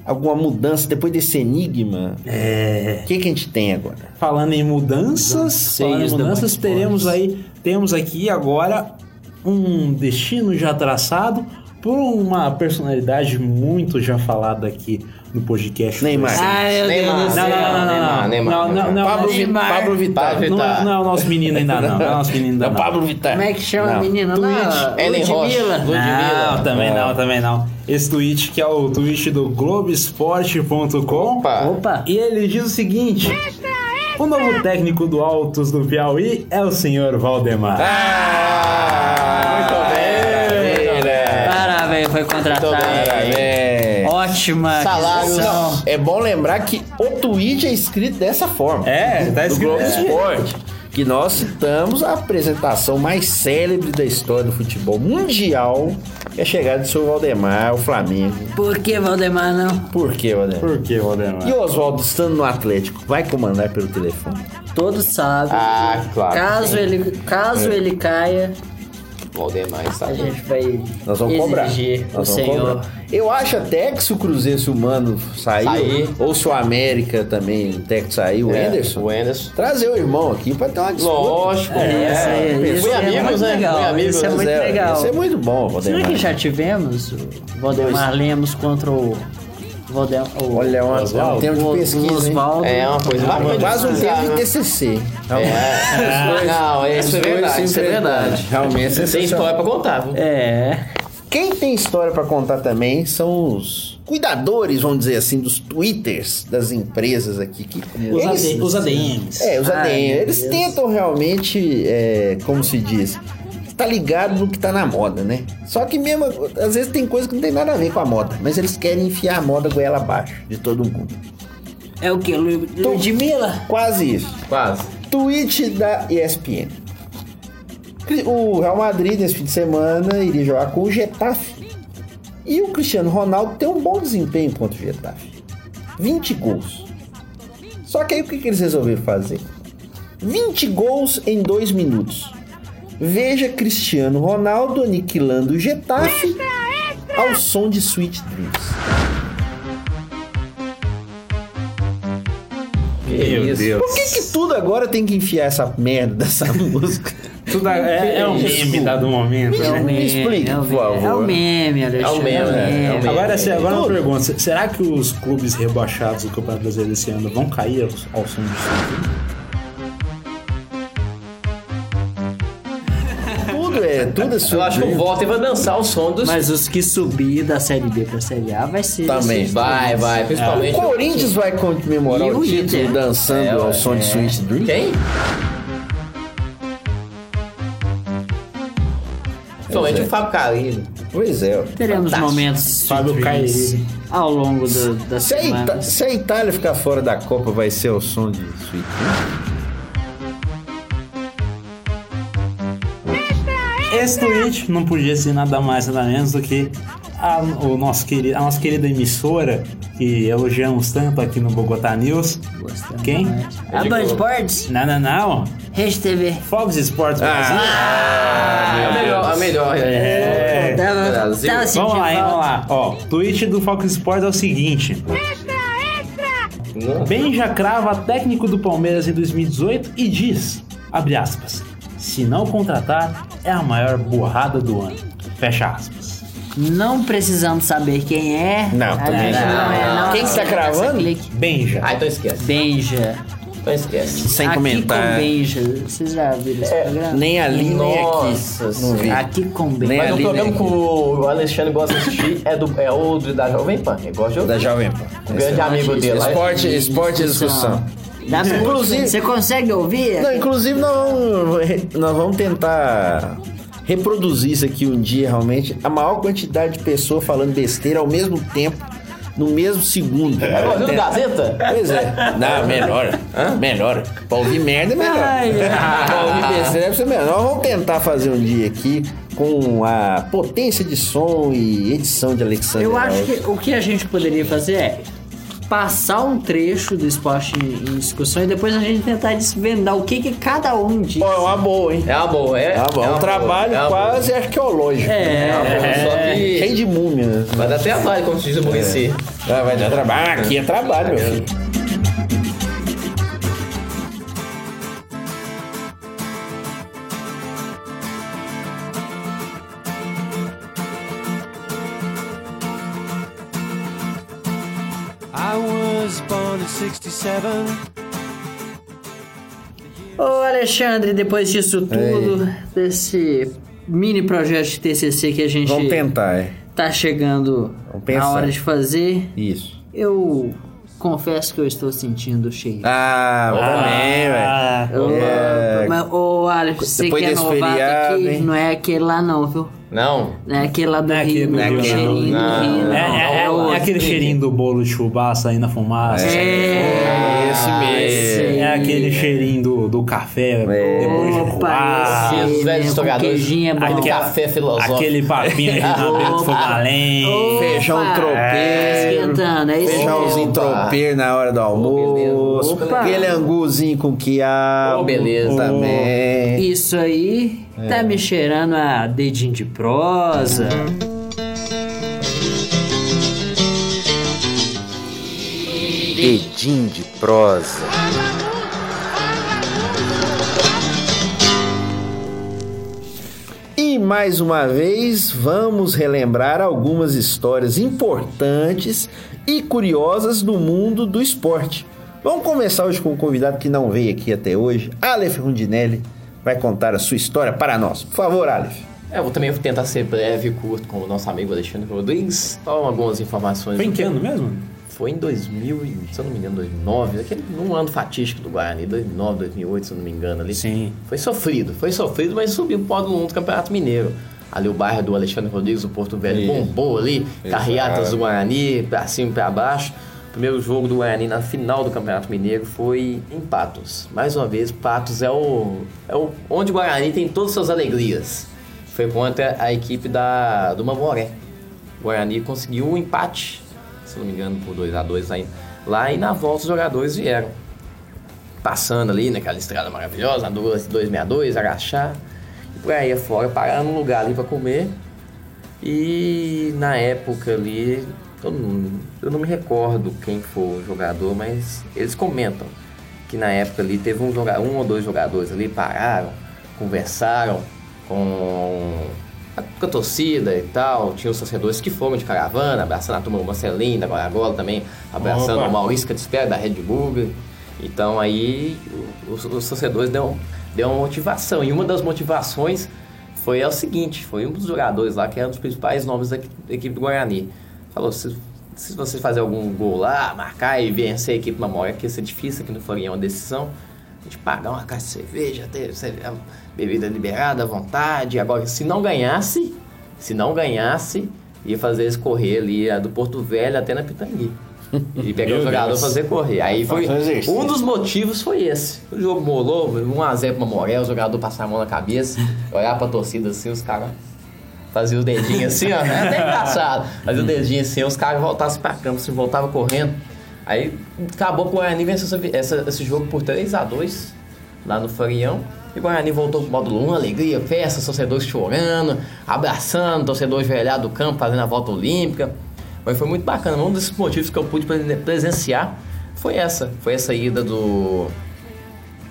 alguma mudança depois desse enigma. É. O que, que a gente tem agora? Falando em mudanças, falando em da mudanças, teremos aí, temos aqui agora um destino já traçado por uma personalidade muito já falada aqui no podcast. Neymar. Ai, Neymar. Não, não, não, não, não, Neymar, não, não, não, Pablo, Neymar. Pablo Vittar. Não, é, não é o nosso menino ainda não, não é o nosso menino ainda Não, não. Pablo Vittar. Como é que chama menina? Twitch, Não, Ellen. Ludmilla. Ludmilla. Não, também É. não, também não. Esse tweet que é o tweet do Globesport.com. Opa. Opa. E ele diz o seguinte: O novo técnico do Altos do Piauí é o senhor Valdemar. Ah, Muito. Parabéns, foi contratado. Ótima Salário. Não, é bom lembrar que o tweet é escrito dessa forma. É, tá do escrito Globo assim. Esporte. Que nós citamos a apresentação mais célebre da história do futebol mundial, que é a chegada do seu Valdemar ao Flamengo. Por que Valdemar não? Por quê, Valdemar? Por que, Valdemar? E o Oswaldo, estando no Atlético, vai comandar pelo telefone? Todos sabem. Ah, claro. Caso sim. ele, caso ele caia, Valdemar está a gente vai Nós vamos cobrar. Nós o vamos senhor. cobrar. Eu acho até que se o Cruzeiro, se o Mano saiu, Sair. ou se o América também, o técnico saiu, o É, Anderson, O Anderson. trazer o irmão aqui pra ter uma disputa. Lógico. É, aí, Fui isso é amigos, muito né? legal, Fui amigos. isso é muito Zé, legal. Isso é muito bom, Será Valdemar. que já tivemos o Valdemar Lemos contra o Valdemar? O, Olha, é uma- é um tempo de pesquisa, o hein? Oswaldo. É uma coisa bacana. de Quase um tempo de? TCC. É. Não, isso é verdade, isso é verdade. Realmente, Você tem história pra contar, viu? É. Quem tem história pra contar também são os cuidadores, vamos dizer assim, dos twitters das empresas aqui. Que Os, eles- AD, os ADMs. É, os Ai, ADM. meu Eles Deus. tentam realmente, é, como se diz, tá ligado no que tá na moda, né? Só que mesmo, às vezes tem coisa que não tem nada a ver com a moda, mas eles querem enfiar a moda goela abaixo de todo mundo. É o que? Lu- Ludmilla? Quase isso. Quase. Tweet da ESPN. O Real Madrid nesse fim de semana iria jogar com o Getafe. E o Cristiano Ronaldo tem um bom desempenho contra o Getafe. 20 gols. Só que aí o que, que eles resolveram fazer? 20 gols em 2 minutos. Veja Cristiano Ronaldo aniquilando o Getafe ao som de Sweet Dreams. Meu Deus. Por que, que tudo agora tem que enfiar essa merda dessa (laughs) música? Tudo é, é o meme dado momento. É o né? meme, explique, é o por meme. favor. É o meme, Alexandre. É o meme, né? É o meme. Agora, assim, agora uma pergunta: será que os clubes rebaixados do Campeonato Brasileiro esse ano vão cair ao, ao som de som? É, tudo é Eu acho que o. Walter vai dançar o som dos. Mas os que subir da Série B pra Série A vai ser... Também. Vai, vai, principalmente. O Corinthians vai comemorar E o o título Inter? dançando É, ao ué, som de Sweet Dreams? Quem? Principalmente é. o Fábio Carilho. Pois é. ó. Teremos Fantástico. momentos Fábio Carilli. ao longo do, da Se a, Ita- semana. se a Itália ficar fora da Copa, vai ser o som de Sweet Dreams? Esse tweet não podia ser nada mais nada menos do que a, o nosso querido, a nossa querida emissora que elogiamos tanto aqui no Bogotá News. Gostamos Quem? A Band Sports, Não, não, não. Rede TV. Fox Sports Brasil. É a melhor, a melhor. É. Tava, Brasil. tava Vamos lá, hein, vamos lá. Ó, tweet do Fox Sports é o seguinte. Benja crava técnico do Palmeiras em 2018 e diz, abre aspas, se não contratar, é a maior burrada do ano. Fecha aspas. Não precisamos saber quem é. Não, também Ah, não. é, não. Quem que tá Essa cravando? Benja. Ah, então esquece. Benja. Então esquece. Sem aqui comentar. com Benja. Vocês já viram esse programa? Nem ali, nem aqui. Nossa Não vi. Aqui com Benja. Nem Mas o ali, programa nem que o Alexandre gosta de assistir é, do, é o da Jovem Pan. Ele gosta de Da ouvir. Jovem Pan. O grande amigo dele. lá. Esporte, esporte e discussão. Dá pra- Inclusive- Você consegue ouvir? Não, inclusive nós vamos, nós vamos tentar reproduzisse aqui um dia realmente a maior quantidade de pessoas falando besteira ao mesmo tempo, no mesmo segundo. Tá ouvindo Gazeta? Pois é. Não, melhor. Melhor. Pra ouvir merda é melhor. Ai, pra ouvir besteira ser melhor. Nós vamos tentar fazer um dia aqui com a potência de som e edição de Alexandre. Eu acho Alves. que o que a gente poderia fazer é passar um trecho do esporte em discussão e depois a gente tentar desvendar o que, que cada um diz. Ó, é uma boa, hein? É uma boa, é. É uma boa. é um uma trabalho boa, é uma quase arqueológico. É, boa. É uma boa, Só que Cheio de múmia. né? vai dar trabalho, como se diz o Muricy. Ah, vai dar trabalho. Aqui é trabalho, meu filho. Ô Alexandre, depois disso tudo, desse mini projeto de TCC que a gente Vamos tentar, é. tá chegando na hora de fazer, Isso. eu confesso que eu estou sentindo cheio. Ah, também, velho. Eu- é. Mas, ô Alex, você Depois que é novato aqui, hein? não é aquele lá não, viu? Não. É aquele lá do é aquele Rio, do não é Rio, aquele não. cheirinho do Não, Rio, É, não. é- é- outro. é aquele cheirinho do bolo de chubá saindo na fumaça. É, Esse mesmo. É aquele cheirinho do, do café depois de coar. os velhos com historiadores. queijinho é bom. Aquele café filosófico. Aquele papinho (laughs) a lenha. Opa, Feijão tropeiro. Esquentando, é isso Feijãozinho tropeiro na hora do almoço. Opa. Aquele anguzinho com quiabo. Ô, beleza. Também. Isso aí tá me cheirando a dedinho de prosa. Edim de prosa. E mais uma vez vamos relembrar algumas histórias importantes e curiosas do mundo do esporte. Vamos começar hoje com um convidado que não veio aqui até hoje, Aleph Rundinelli, vai contar a sua história para nós. Por favor, Aleph. É, eu vou também tentar ser breve e curto com o nosso amigo Alexandre Rodrigues. Só algumas informações. Foi em que ano mesmo? Foi em 2000, e, se eu não me engano, 2009, aquele, num ano fatídico do Guarani, 2009, 2008, se eu não me engano ali. Sim. Foi sofrido, foi sofrido, mas subiu pro pódio 1 do Campeonato Mineiro. Ali o bairro do Alexandre Rodrigues, o Porto Velho, Isso. bombou ali, carreatas do Guarani, pra cima e pra baixo. O primeiro jogo do Guarani na final do Campeonato Mineiro foi em Patos. Mais uma vez, Patos é o, é o onde o Guarani tem todas as suas alegrias. Foi contra a equipe da, do Mamoré. O Guarani conseguiu um empate, se não me engano, por 2 a 2 aí. Lá e na volta os jogadores vieram passando ali naquela estrada maravilhosa, na 262, agachar, e por aí afora, parar num lugar ali pra comer. E na época ali, eu não, eu não me recordo quem foi o jogador, mas eles comentam que na época ali teve um, joga, um ou dois jogadores ali, pararam, conversaram com com a torcida e tal. Tinha os torcedores que foram de caravana, abraçando a turma do Marcelinho, da Guaragola também, abraçando Opa. o Maurício Catisper da Red Bull. Então aí os, os torcedores deu, deu uma motivação. E uma das motivações foi o seguinte, foi um dos jogadores lá que era um dos principais nomes da equi- da equipe do Guarani. Falou, se, se você fazer algum gol lá, marcar e vencer a equipe Mamóia, que ia ser difícil aqui no Florinha, uma decisão, a gente pagar uma caixa de cerveja, ter bebida liberada à vontade. Agora, se não ganhasse, se não ganhasse, ia fazer eles correr ali a do Porto Velho até na Pitangui. E pegar Meu o jogador Deus. fazer correr. Aí foi. Um dos motivos foi esse. O jogo molou, 1x0 pro Mamoré, o jogador passar a mão na cabeça, (laughs) olhar pra torcida assim, os caras faziam o dedinho assim, ó. É até engraçado. Fazia o dedinho assim, os caras voltassem pra campo, se voltavam correndo. Aí acabou com o Guarani venceu esse jogo por 3x2 lá no Farião. E o Guarani voltou pro módulo 1, alegria, festa, torcedores chorando, abraçando, torcedores velhados do campo, fazendo a volta olímpica. Mas foi muito bacana. Um desses motivos que eu pude presen- presenciar foi essa. Foi essa ida do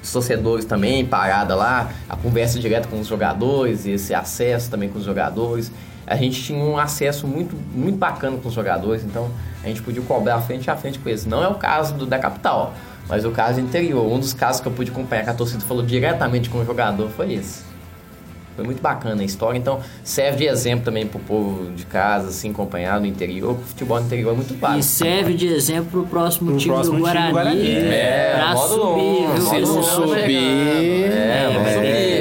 os torcedores também, parada lá, a conversa direta com os jogadores, esse acesso também com os jogadores. A gente tinha um acesso muito, muito bacana com os jogadores, então a gente podia cobrar frente a frente com eles. Não é o caso do, da capital, mas o caso interior. Um dos casos que eu pude acompanhar que a torcida falou diretamente com o jogador foi esse. Foi muito bacana a história, então serve de exemplo também pro povo de casa, assim, acompanhar no interior. O futebol no interior é muito E válido. serve de exemplo pro próximo Pro time próximo do time do Guarani. Guarani. É, pra módulo subir, um, viu? um, vai- subir. É, vamos É.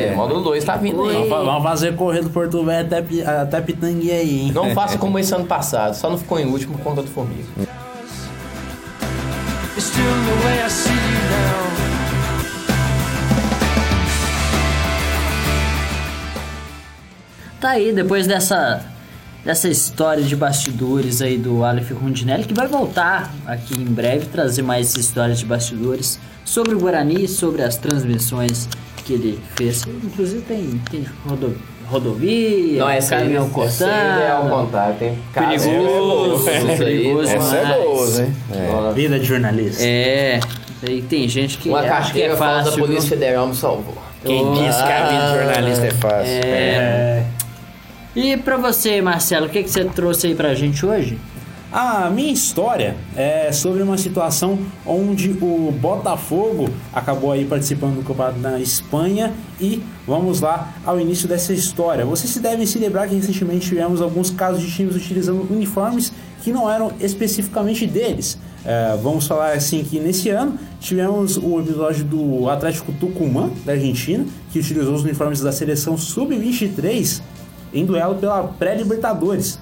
subir. módulo 2 tá vindo aí. Vamos, fa- vamos fazer correr do Porto Velho até, até Pitangui aí, hein? Não faça como esse ano passado, só não ficou em último por conta do Formiga. It's still the way I see you now. Tá aí, depois dessa, dessa história de bastidores aí do Aleph Rondinelli, que vai voltar aqui em breve, trazer mais histórias de bastidores sobre o Guarani, sobre as transmissões que ele fez. Inclusive tem, tem rodo- rodovia, Não, essa caminhão essa aí é ao cortando. contrário, tem Perigoso, perigoso, né? Essa é Mas- boa, hein? Ó, Vida de jornalista. É, aí tem gente que Uma acha que é fora da fácil. Polícia? Federal me salvou. Quem disse que a vida de jornalista é fácil? É. E pra você, Marcelo, o que, que você trouxe aí pra gente hoje? A minha história é sobre uma situação onde o Botafogo acabou aí participando do campeonato na Espanha e vamos lá ao início dessa história. Vocês se devem se lembrar que recentemente tivemos alguns casos de times utilizando uniformes que não eram especificamente deles. É, vamos falar assim que nesse ano tivemos o episódio do Atlético Tucumã da Argentina que utilizou os uniformes da seleção sub-23 em duelo pela pré-Libertadores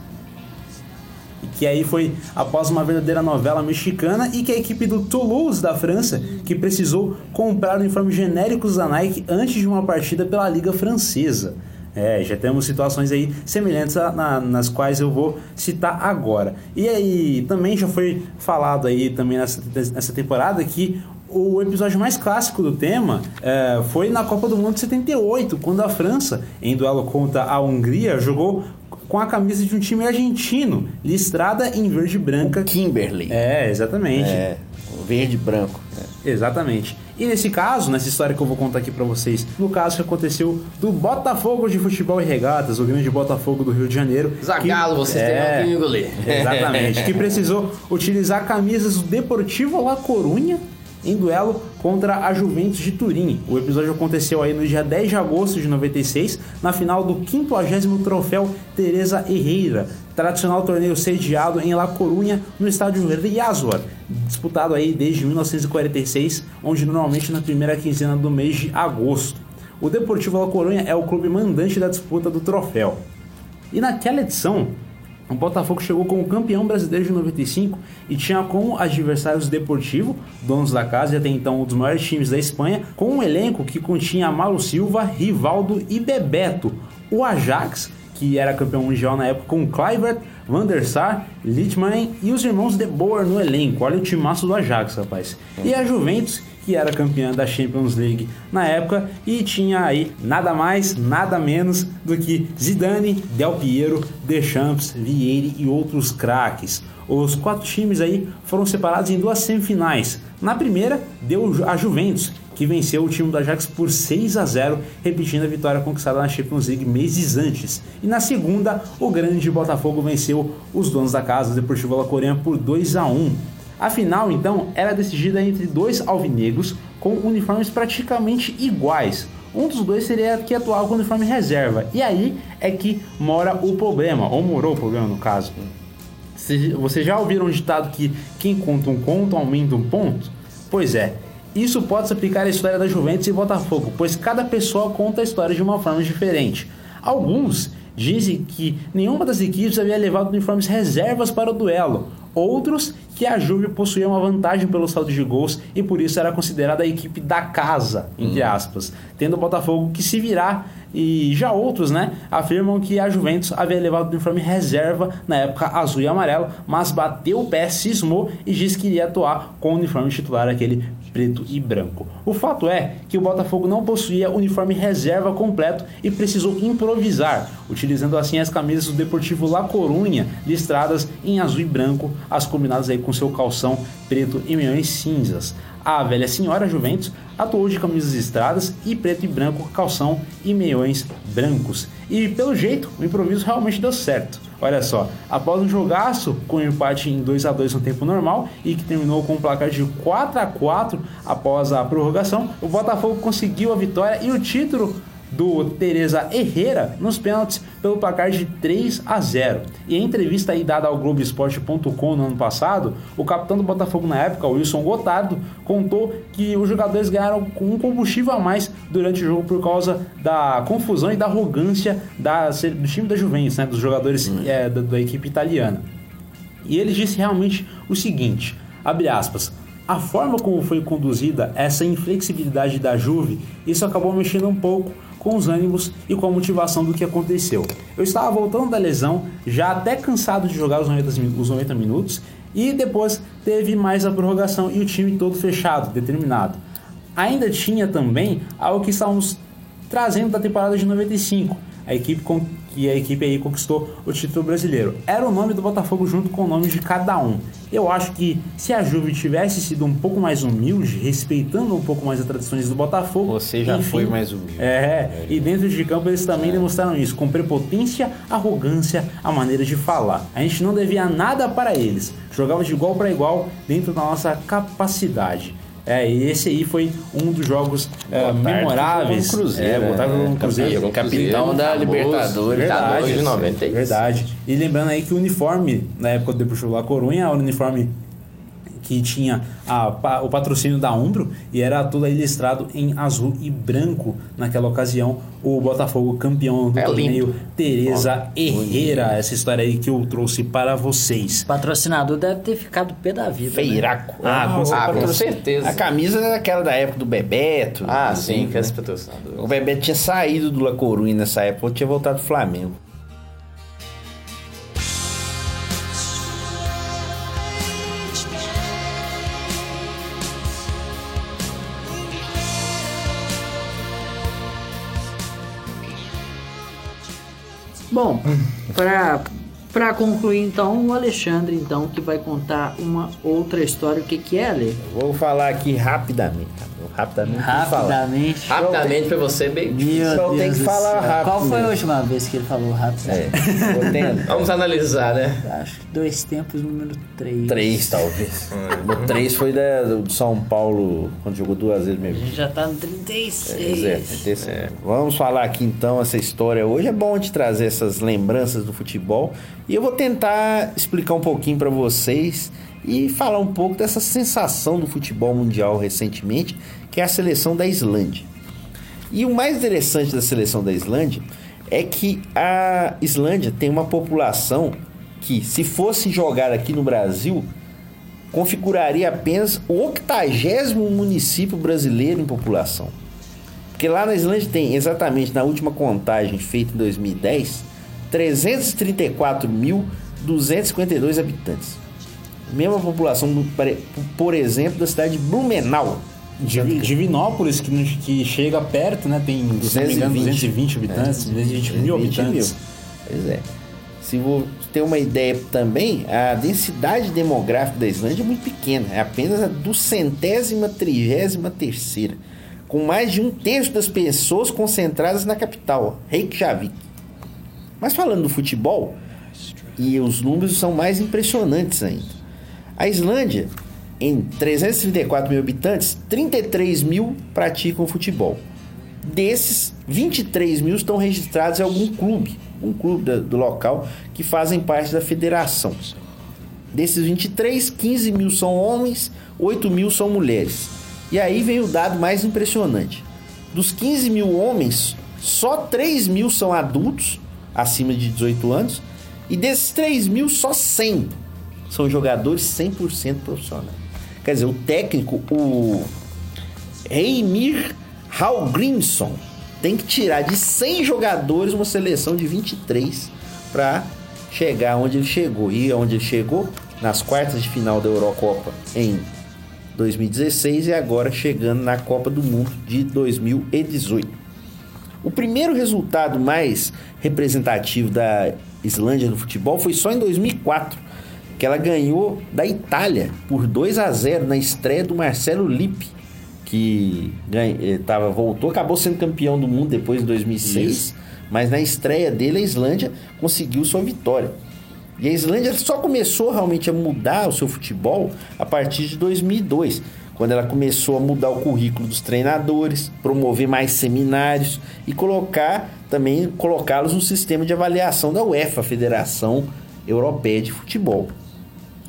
que aí foi após uma verdadeira novela mexicana e que a equipe do Toulouse da França que precisou comprar uniformes genéricos da Nike antes de uma partida pela Liga Francesa. É, já temos situações aí semelhantes a- na- nas quais eu vou citar agora. E aí também já foi falado aí também nessa, nessa temporada que o episódio mais clássico do tema é, foi na Copa do Mundo de 78, quando a França, em duelo contra a Hungria, jogou com a camisa de um time argentino, listrada em verde e branca. Kimberly. É, exatamente. É, verde e branco. Exatamente. E nesse caso, nessa história que eu vou contar aqui pra vocês, no caso que aconteceu do Botafogo de Futebol e Regatas, o grande Botafogo do Rio de Janeiro. Zagalo, que- vocês é, terão que engolir. Exatamente. que precisou utilizar camisas do Deportivo La Corunha em duelo contra a Juventus de Turim. O episódio aconteceu aí no dia 10 de agosto de 96, na final do 50º troféu Teresa Herrera, tradicional torneio sediado em La Corunha, no estádio Riazor, disputado aí desde 1946, onde normalmente na primeira quinzena do mês de agosto. O Deportivo La Corunha é o clube mandante da disputa do troféu. E naquela edição, o Botafogo chegou como campeão brasileiro de 95 e tinha como adversários o Deportivo, donos da casa e até então um dos maiores times da Espanha, com um elenco que continha Malu Silva, Rivaldo e Bebeto. O Ajax, que era campeão mundial na época, com Kluivert, Van der Sar, Littmann e os irmãos De Boer no elenco. Olha o timaço do Ajax, rapaz. E a Juventus, que era campeã da Champions League na época e tinha aí nada mais, nada menos do que Zidane, Del Piero, Deschamps, Vieira e outros craques. Os quatro times aí foram separados em duas semifinais. Na primeira, deu a Juventus, que venceu o time do Ajax por 6 a 0, repetindo a vitória conquistada na Champions League meses antes. E na segunda, o grande Botafogo venceu os donos da casa, o Deportivo La Coreia, por 2 a 1. A final, então, era decidida entre dois alvinegros com uniformes praticamente iguais. Um dos dois seria que atuava com uniforme reserva. E aí é que mora o problema, ou morou o problema no caso. Vocês já ouviram o ditado que quem conta um conto aumenta um ponto? Pois é, isso pode se aplicar à história da Juventus e Botafogo, pois cada pessoa conta a história de uma forma diferente. Alguns dizem que nenhuma das equipes havia levado uniformes reservas para o duelo. Outros que a Juve possuía uma vantagem pelo saldo de gols e por isso era considerada a equipe da casa, entre aspas, tendo o Botafogo que se virar e já outros, né, afirmam que a Juventus havia levado o uniforme reserva na época azul e amarelo, mas bateu o pé, cismou e disse que iria atuar com o uniforme titular, aquele preto e branco. O fato é que o Botafogo não possuía uniforme reserva completo e precisou improvisar, utilizando assim as camisas do Deportivo La Corunha, listradas em azul e branco, as combinadas aí com seu calção preto e meiões cinzas. A velha senhora Juventus atuou de camisas listradas e preto e branco, calção e meiões brancos. E pelo jeito, o improviso realmente deu certo. Olha só, após um jogaço com um empate em 2 a 2 no tempo normal e que terminou com um placar de 4 a 4 após a prorrogação, o Botafogo conseguiu a vitória e o título do Teresa Herrera nos pênaltis pelo placar de 3 a 0. E em entrevista aí dada ao Globoesporte.com no ano passado, o capitão do Botafogo na época, Wilson Gotardo, contou que os jogadores ganharam com um combustível a mais durante o jogo por causa da confusão e da arrogância da, do time da Juventus, né, dos jogadores é, da, da equipe italiana. E ele disse realmente o seguinte, abre aspas, a forma como foi conduzida essa inflexibilidade da Juve, isso acabou mexendo um pouco com os ânimos e com a motivação do que aconteceu. Eu estava voltando da lesão, já até cansado de jogar os 90, os 90 minutos, e depois teve mais a prorrogação e o time todo fechado, determinado. Ainda tinha também algo que estávamos trazendo da temporada de 95, a equipe com que a equipe aí conquistou o título brasileiro. Era o nome do Botafogo junto com o nome de cada um. Eu acho que se a Juve tivesse sido um pouco mais humilde, respeitando um pouco mais as tradições do Botafogo, Você já enfim, foi mais humilde. É, e dentro de campo eles também demonstraram isso, com prepotência, arrogância, a maneira de falar. A gente não devia nada para eles, jogava de igual para igual dentro da nossa capacidade. É, e esse aí foi um dos jogos é, memoráveis. no Cruzeiro, é, né? no Cruzeiro. Capitão da famoso, Libertadores. Verdade, de 90. Verdade. E lembrando aí que o uniforme, na época do Deportivo La Corunha, o uniforme que tinha a, o patrocínio da Umbro e era tudo aí listrado em azul e branco naquela ocasião. O Botafogo campeão do É torneio lindo. Tereza Herrera. Essa história aí que eu trouxe para vocês. O patrocinador deve ter ficado pé da vida. né? Feiraco. Ah, com Ah, com A certeza. camisa era aquela da época do Bebeto. Ah, assim, sim, que esse patrocinador. O Bebeto tinha saído do La Coruña nessa época, tinha voltado pro Flamengo. Bom, para para concluir então, o Alexandre então que vai contar uma outra história. O que que é, Ale? Vou falar aqui rapidamente. Rapidamente. vou falar. Rapidamente. Rapidamente pra você, bem Meu Só tem Deus que falar céu. rápido Qual foi a última vez que ele falou rápido? É. (laughs) Vamos analisar, né? Acho que dois tempos, número 3. Três, talvez. (laughs) O três foi da, do São Paulo, quando jogou duas vezes A mesmo. gente já tá no 36. É, 36. Vamos falar aqui então essa história. Hoje é bom te trazer essas lembranças do futebol e eu vou tentar explicar um pouquinho para vocês e falar um pouco dessa sensação do futebol mundial recentemente, que é a seleção da Islândia. E o mais interessante da seleção da Islândia é que a Islândia tem uma população que, se fosse jogar aqui no Brasil, configuraria apenas o 80 município brasileiro em população. Porque lá na Islândia tem, exatamente na última contagem feita em 2010, 334.252 habitantes. Mesma população, do, por exemplo, da cidade de Blumenau. Div- Divinópolis, que, que chega perto, né? Tem, se não me engano, 220 220 habitantes, 220 mil 220 habitantes. Pois é. Se você ter uma ideia também, a densidade demográfica da Islândia é muito pequena. É apenas a do centésima, trigésima terceira. Com mais de um terço das pessoas concentradas na capital, Reykjavik. Mas falando do futebol, e os números são mais impressionantes ainda. A Islândia, em 334 mil habitantes, 33 mil praticam futebol. Desses, 23 mil estão registrados em algum clube, um clube do local, que fazem parte da federação. Desses 23, 15 mil são homens, 8 mil são mulheres. E aí vem o dado mais impressionante. Dos 15 mil homens, só 3 mil são adultos, acima de 18 anos, e desses 3 mil, só 100 são jogadores 100% profissionais. Quer dizer, o técnico, o Heimir Hallgrímsson, tem que tirar de 100 jogadores uma seleção de 23 para chegar onde ele chegou. E onde ele chegou? Nas quartas de final da Eurocopa em 2016 e agora chegando na Copa do Mundo de 2018. O primeiro resultado mais representativo da Islândia no futebol foi só em 2004, que ela ganhou da Itália por 2 a 0 na estreia do Marcelo Lippi, que ganha- eh, tava, voltou, acabou sendo campeão do mundo depois em 2006, mas na estreia dele a Islândia conseguiu sua vitória. E a Islândia só começou realmente a mudar o seu futebol a partir de 2002, quando ela começou a mudar o currículo dos treinadores, promover mais seminários e colocar também colocá-los no sistema de avaliação da UEFA, a Federação Europeia de Futebol.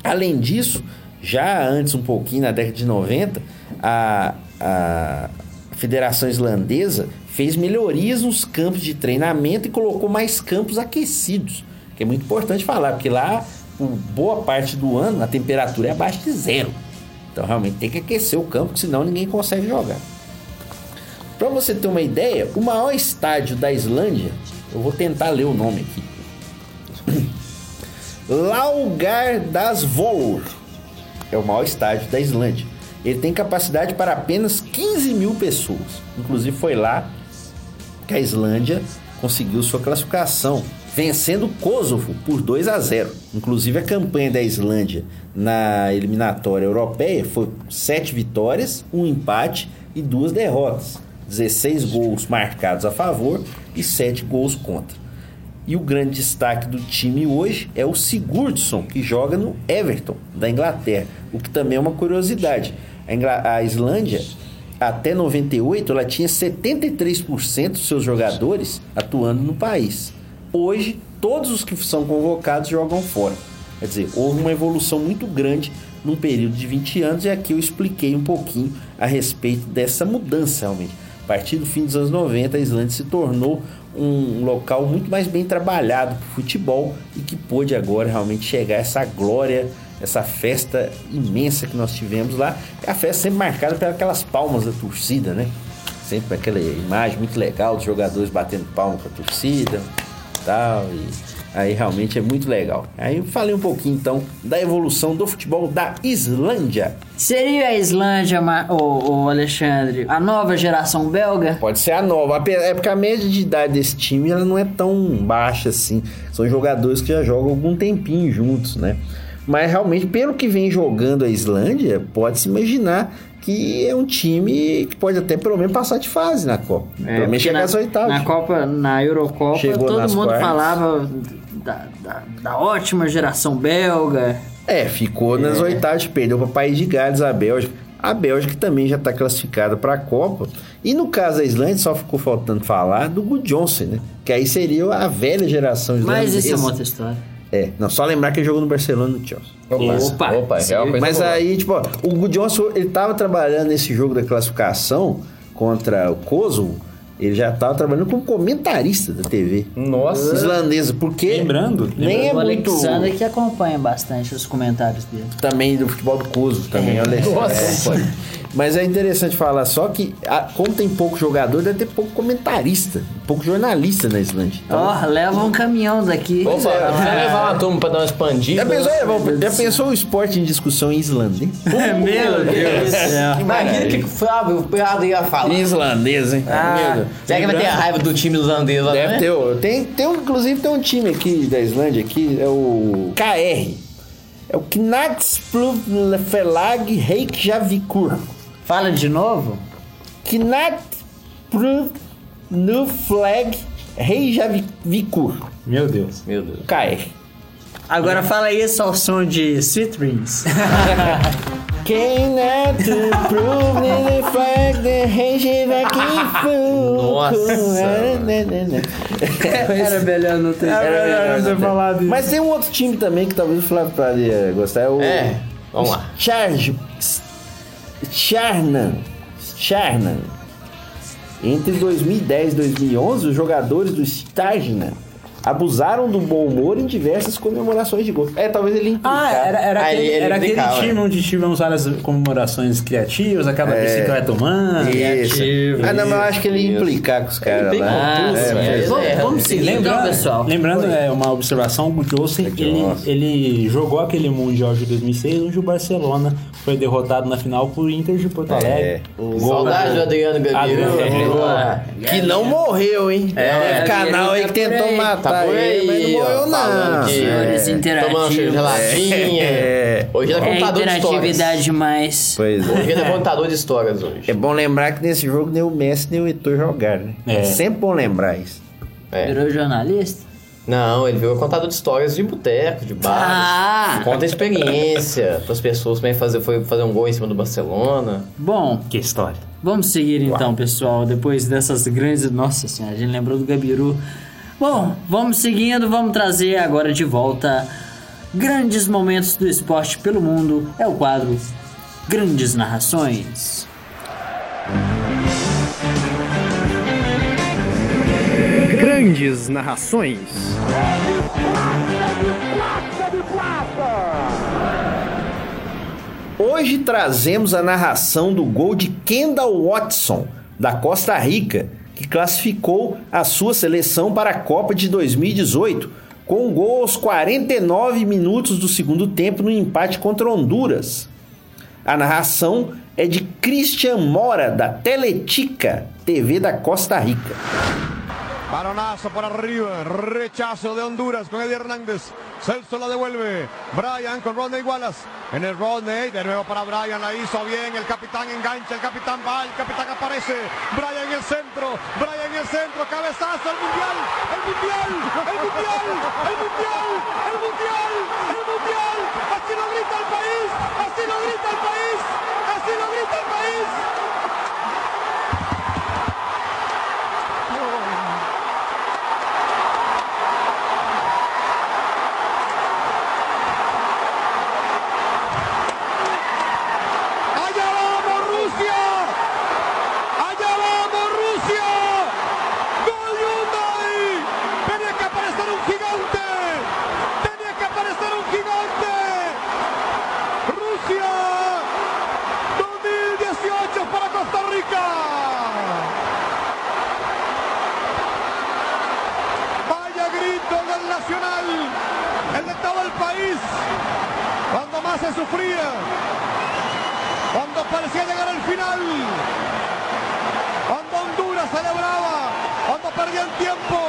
Além disso, já antes um pouquinho na década de 90, a, a Federação Islandesa fez melhorias nos campos de treinamento e colocou mais campos aquecidos, que é muito importante falar, porque lá, por boa parte do ano, a temperatura é abaixo de zero. Então, realmente tem que aquecer o campo, senão ninguém consegue jogar. Para você ter uma ideia, o maior estádio da Islândia, eu vou tentar ler o nome aqui. Laugar das Volur é o maior estádio da Islândia. Ele tem capacidade para apenas 15 mil pessoas. Inclusive foi lá que a Islândia conseguiu sua classificação, vencendo Kosovo por 2 a 0. Inclusive a campanha da Islândia na eliminatória europeia foi 7 vitórias, um empate e duas derrotas. 16 gols marcados a favor e 7 gols contra. E o grande destaque do time hoje é o Sigurdsson, que joga no Everton, da Inglaterra. O que também é uma curiosidade. A, Ingl a Islândia, até 98, ela tinha 73% dos seus jogadores atuando no país. Hoje, todos os que são convocados jogam fora. Quer dizer, houve uma evolução muito grande num período de 20 anos e aqui eu expliquei um pouquinho a respeito dessa mudança realmente. A partir do fim dos anos 90, a Islândia se tornou um local muito mais bem trabalhado para o futebol e que pôde agora realmente chegar a essa glória, essa festa imensa que nós tivemos lá. É a festa sempre marcada pelas palmas da torcida, né? Sempre aquela imagem muito legal dos jogadores batendo palma com a torcida tal, e Aí realmente é muito legal. Aí eu falei um pouquinho então da evolução do futebol da Islândia. Seria a Islândia, o, Alexandre, a nova geração belga? Pode ser a nova. É porque a média de idade desse time ela não é tão baixa assim. São jogadores que já jogam algum tempinho juntos, né? Mas realmente, pelo que vem jogando a Islândia, pode-se imaginar que é um time que pode até pelo menos passar de fase na Copa. É, pelo menos chegar nas oitavas. Na Copa, na Eurocopa, Chegou todo mundo quartas. falava da, da, da, ótima geração belga. É, ficou é. nas oitavas, perdeu para o País de Gales, a Bélgica. A Bélgica também já está classificada para a Copa. E no caso da Islândia, só ficou faltando falar do Good Johnson, né? Que aí seria a velha geração islandesa. Mas isso é uma outra história. É, não, só lembrar que ele jogou no Barcelona e no Chelsea. Opa, opa, é Mas boa. aí, tipo, ó, o Gudjonson, ele tava trabalhando nesse jogo da classificação contra o Kosovo ele já estava trabalhando como comentarista da TV. Nossa. Islandesa, porque. Lembrando. Nem é o muito. Alexander que acompanha bastante os comentários dele. Também do futebol do Kosovo, também, é. olha Nossa. É. Mas é interessante falar só que, como tem pouco jogador, deve ter pouco comentarista, pouco jornalista na Islândia. Ó, então, oh, leva um caminhão daqui. Opa, é, vai levar uma turma pra dar uma expandida. Já pensou, já pensou o esporte em discussão em Islândia, hein? (laughs) Meu Deus céu. Imagina que o Flávio Prado ia falar. Islandês, hein? Ah, será que vai ter a raiva do time islandês lá, Deve né? ter. Tem, tem, inclusive, tem um time aqui da Islândia, aqui, é o KR. É o Knatsflugfelag Reykjavikur. Fala de novo. Knat no flag Reykjavikur. Meu Deus. Meu Deus. KR. Agora fala isso ao som de Sweet Dreams. (laughs) Quem é to prove the flag the Reykjavikur. Nossa. (laughs) Era melhor não ter. Era melhor não ter falado isso. Mas tem um outro time também que talvez o Flávio Prado gostar. É o. É. Vamos lá. Charge Charnan. Charnan. Entre 2010 e 2011, os jogadores do Stagna abusaram do bom humor em diversas comemorações de gol. É, talvez ele Ah, era, era, ah, aquele, ele, ele era aquele time onde tivemos várias comemorações criativas, aquela é, bicicleta tomando. Isso. ah, não, mas eu acho que ele ia implicar com os caras lá. É, vamos, é, vamos seguir, lembrando, então, pessoal. Lembrando, é uma observação, o Jose, ele, ele jogou aquele Mundial de 2006, onde o Barcelona foi derrotado na final por Inter de Porto Alegre. É. O Saudade do Adriano Gabriel. Que não morreu, hein? É, o canal aí que tentou matar por aí, mas não morreu não. Que, é, tomando geladinha. É. Hoje é, é contador de histórias. mais. Pois é. Hoje é contador de histórias hoje. É bom lembrar que nesse jogo nem o Messi nem o Heitor jogaram, né? É sempre bom lembrar isso. É. Virou jornalista? Não, ele veio contador de histórias de boteco, de bar. Ah! Conta a experiência (laughs) para as pessoas também fazer, foi fazer um gol em cima do Barcelona. Bom, Que história. vamos seguir então, pessoal. Depois dessas grandes. Nossa senhora, a gente lembrou do Gabiru. Bom, vamos seguindo, vamos trazer agora de volta grandes momentos do esporte pelo mundo. É o quadro Grandes Narrações. Grandes narrações. Hoje trazemos a narração do gol de Kendall Watson, da Costa Rica, que classificou a sua seleção para a Copa de 2018, com um gol aos 49 minutos do segundo tempo no empate contra Honduras. A narração é de Christian Mora, da Teletica, TV da Costa Rica. Balonazo por arriba, rechazo de Honduras con Eddie Hernández. Celso la devuelve. Brian con Rodney Wallace. En el Rodney, de nuevo para Brian, la hizo bien. El capitán engancha, el capitán va, el capitán aparece. Brian en el centro, Brian en el centro, cabezazo, el mundial, el mundial, el mundial, el mundial, el mundial, el mundial. Así lo grita el país, así lo grita el país, así lo grita el país. Más se sufría cuando parecía llegar al final, cuando Honduras celebraba, cuando perdían tiempo,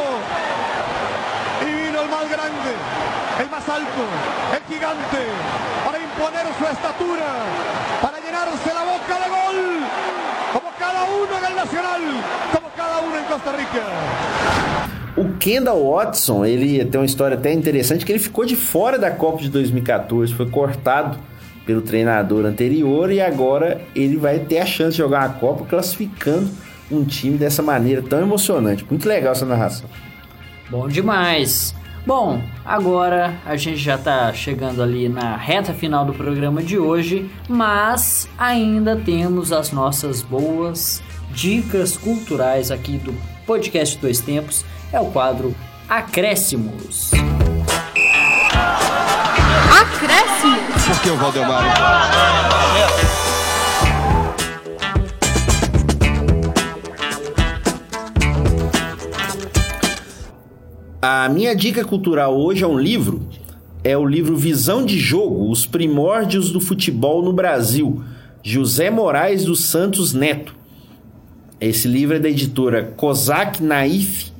y vino el más grande, el más alto, el gigante, para imponer su estatura, para llenarse la boca de gol, como cada uno en el Nacional, como cada uno en Costa Rica. O Kendall Watson, ele tem uma história até interessante que ele ficou de fora da Copa de 2014, foi cortado pelo treinador anterior e agora ele vai ter a chance de jogar a Copa classificando um time dessa maneira tão emocionante. Muito legal essa narração. Bom demais. Bom, agora a gente já tá chegando ali na reta final do programa de hoje, mas ainda temos as nossas boas dicas culturais aqui do podcast Dois Tempos. É o quadro Acréscimos. Acréscimo. Por que o Valdemar? A minha dica cultural hoje é um livro, é o livro Visão de Jogo: Os Primórdios do Futebol no Brasil, José Moraes dos Santos Neto. Esse livro é da editora Kozak Naif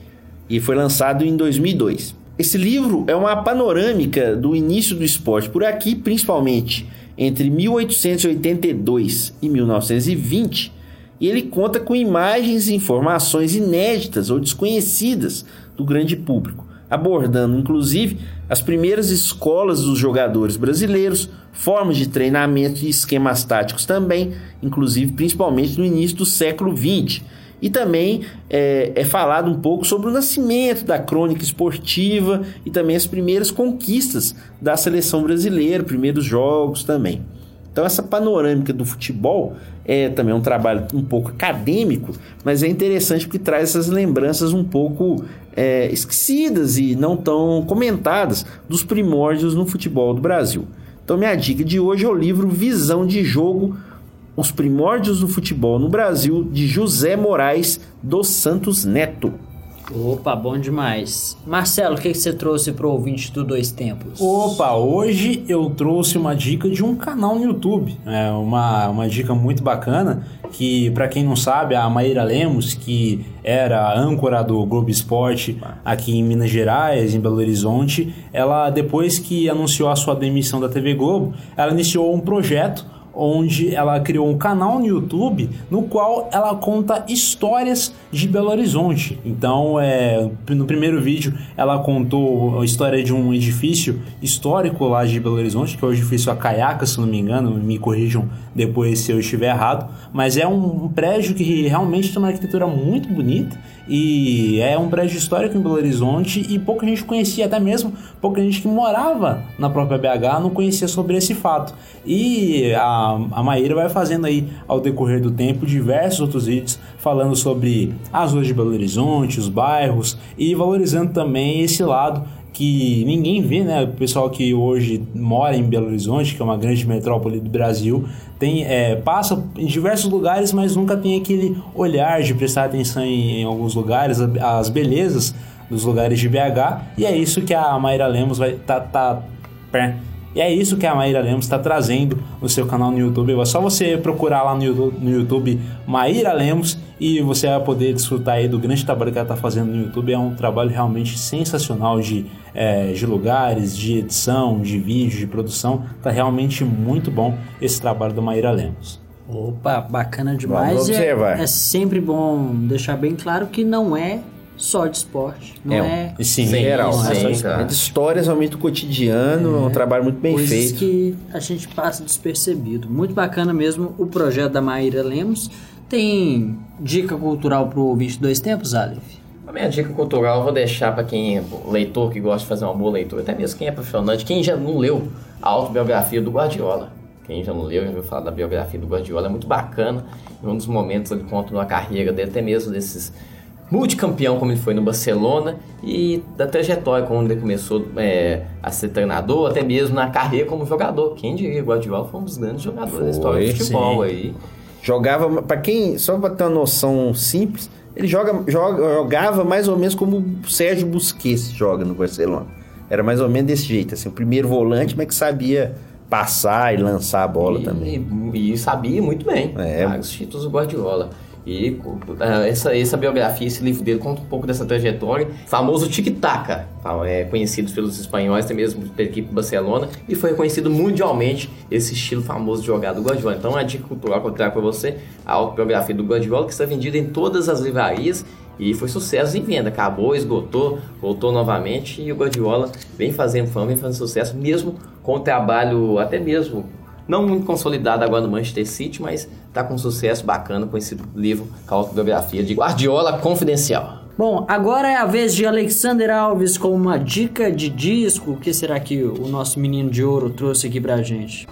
e foi lançado em 2002. Esse livro é uma panorâmica do início do esporte por aqui, principalmente entre 1882 e 1920, e ele conta com imagens e informações inéditas ou desconhecidas do grande público, abordando inclusive as primeiras escolas dos jogadores brasileiros, formas de treinamento e esquemas táticos também, inclusive principalmente no início do século XX. E também é, é, falado um pouco sobre o nascimento da crônica esportiva e também as primeiras conquistas da seleção brasileira, primeiros jogos também. Então essa panorâmica do futebol é também um trabalho um pouco acadêmico, mas é interessante porque traz essas lembranças um pouco é, esquecidas e não tão comentadas dos primórdios no futebol do Brasil. Então minha dica de hoje é o livro Visão de Jogo os Primórdios do Futebol no Brasil, de José Moraes dos Santos Neto. Opa, bom demais. Marcelo, o que, que você trouxe pro ouvinte do Dois Tempos? Opa, hoje eu trouxe uma dica de um canal no YouTube. É uma, uma dica muito bacana que, para quem não sabe, a Maíra Lemos, que era âncora do Globo Esporte aqui em Minas Gerais, em Belo Horizonte, ela depois que anunciou a sua demissão da TV Globo, ela iniciou um projeto onde ela criou um canal no YouTube no qual ela conta histórias de Belo Horizonte. Então, é, no primeiro vídeo, ela contou a história de um edifício histórico lá de Belo Horizonte, que é o edifício Acaiaca, se não me engano, me corrijam depois se eu estiver errado, mas é um prédio que realmente tem uma arquitetura muito bonita e é um prédio histórico em Belo Horizonte e pouca gente conhecia, até mesmo pouca gente que morava na própria BH não conhecia sobre esse fato. E a, a Maíra vai fazendo aí ao decorrer do tempo diversos outros vídeos falando sobre as ruas de Belo Horizonte, os bairros e valorizando também esse lado que ninguém vê, né? O pessoal que hoje mora em Belo Horizonte, que é uma grande metrópole do Brasil, tem é, passa em diversos lugares, mas nunca tem aquele olhar de prestar atenção em, em alguns lugares, as belezas dos lugares de BH. E é isso que a Mayra Lemos vai tá, tá e é isso que a Maíra Lemos está trazendo no seu canal no YouTube. É só você procurar lá no YouTube, no YouTube Maíra Lemos e você vai poder desfrutar aí do grande trabalho que ela está fazendo no YouTube. É um trabalho realmente sensacional de, é, de lugares, de edição, de vídeo, de produção. Tá realmente muito bom esse trabalho da Maíra Lemos. Opa, bacana demais. É, é sempre bom deixar bem claro que não é só de esporte. Não é. é sim, sim, geral. Não é, sim, só é de histórias, realmente do cotidiano, é, um trabalho muito bem coisas feito. que a gente passa despercebido. Muito bacana mesmo o projeto da Maíra Lemos. Tem dica cultural pro ouvinte dois tempos, Aleph? A minha dica cultural eu vou deixar para quem é leitor, que gosta de fazer uma boa leitura, até mesmo quem é profissional, quem já não leu a autobiografia do Guardiola. Quem já não leu, já ouviu falar da biografia do Guardiola, é muito bacana. Em um dos momentos ele conta na carreira dele, até mesmo desses multicampeão como ele foi no Barcelona e da trajetória quando ele começou é, a ser treinador, até mesmo na carreira como jogador. Quem diria, Guardiola foi um dos grandes jogadores foi, da história do futebol sim. aí. Jogava, para quem, só para ter uma noção simples, ele joga, joga, jogava mais ou menos como o Sérgio Busquets joga no Barcelona. Era mais ou menos desse jeito, assim, o primeiro volante, mas que sabia passar e lançar a bola e, também. E, e, sabia muito bem. É. Vários títulos do Guardiola. E uh, essa, essa biografia, esse livro dele conta um pouco dessa trajetória. Famoso tic-tac, é conhecido pelos espanhóis, até mesmo pela equipe Barcelona, e foi reconhecido mundialmente esse estilo famoso de jogar do Guardiola. Então, a dica cultural que eu trago para você, a autobiografia do Guardiola, que está vendida em todas as livrarias e foi sucesso em venda. Acabou, esgotou, voltou novamente e o Guardiola vem fazendo fama, vem fazendo sucesso, mesmo com o trabalho até mesmo não muito consolidado agora no Manchester City, mas está com um sucesso bacana com esse livro, com a autobiografia de Guardiola Confidencial. Bom, agora é a vez de Alexander Alves com uma dica de disco. O que será que o nosso menino de ouro trouxe aqui pra gente?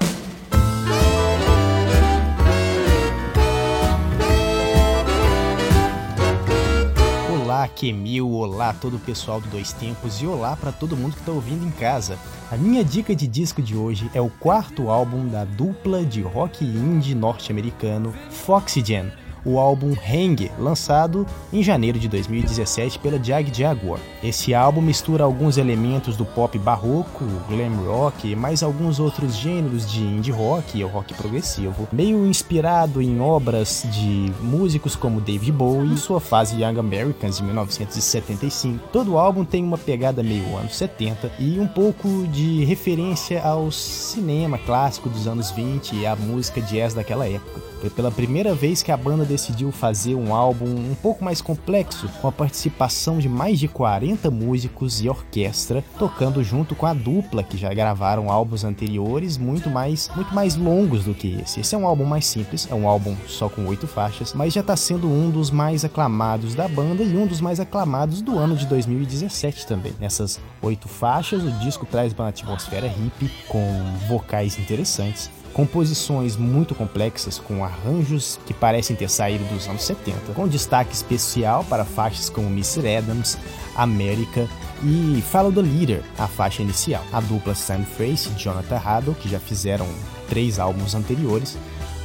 Kemil, olá todo o pessoal do Dois Tempos e olá para todo mundo que está ouvindo em casa. A minha dica de disco de hoje é o quarto álbum da dupla de rock indie norte-americano Foxygen o álbum Hang, lançado em janeiro de 2017 pela Jag Jaguar. Esse álbum mistura alguns elementos do pop barroco, glam rock e mais alguns outros gêneros de indie rock e rock progressivo, meio inspirado em obras de músicos como David Bowie e sua fase Young Americans de 1975. Todo o álbum tem uma pegada meio anos 70 e um pouco de referência ao cinema clássico dos anos 20 e à música jazz daquela época. Foi pela primeira vez que a banda decidiu fazer um álbum um pouco mais complexo, com a participação de mais de 40 músicos e orquestra, tocando junto com a dupla que já gravaram álbuns anteriores muito mais, muito mais longos do que esse. Esse é um álbum mais simples, é um álbum só com oito faixas, mas já está sendo um dos mais aclamados da banda e um dos mais aclamados do ano de 2017 também. Nessas oito faixas, o disco traz uma atmosfera hippie com vocais interessantes composições muito complexas com arranjos que parecem ter saído dos anos 70, com destaque especial para faixas como Mr. Adams, América e Follow the Leader, a faixa inicial. A dupla Sam Face e Jonathan Haddle, que já fizeram três álbuns anteriores,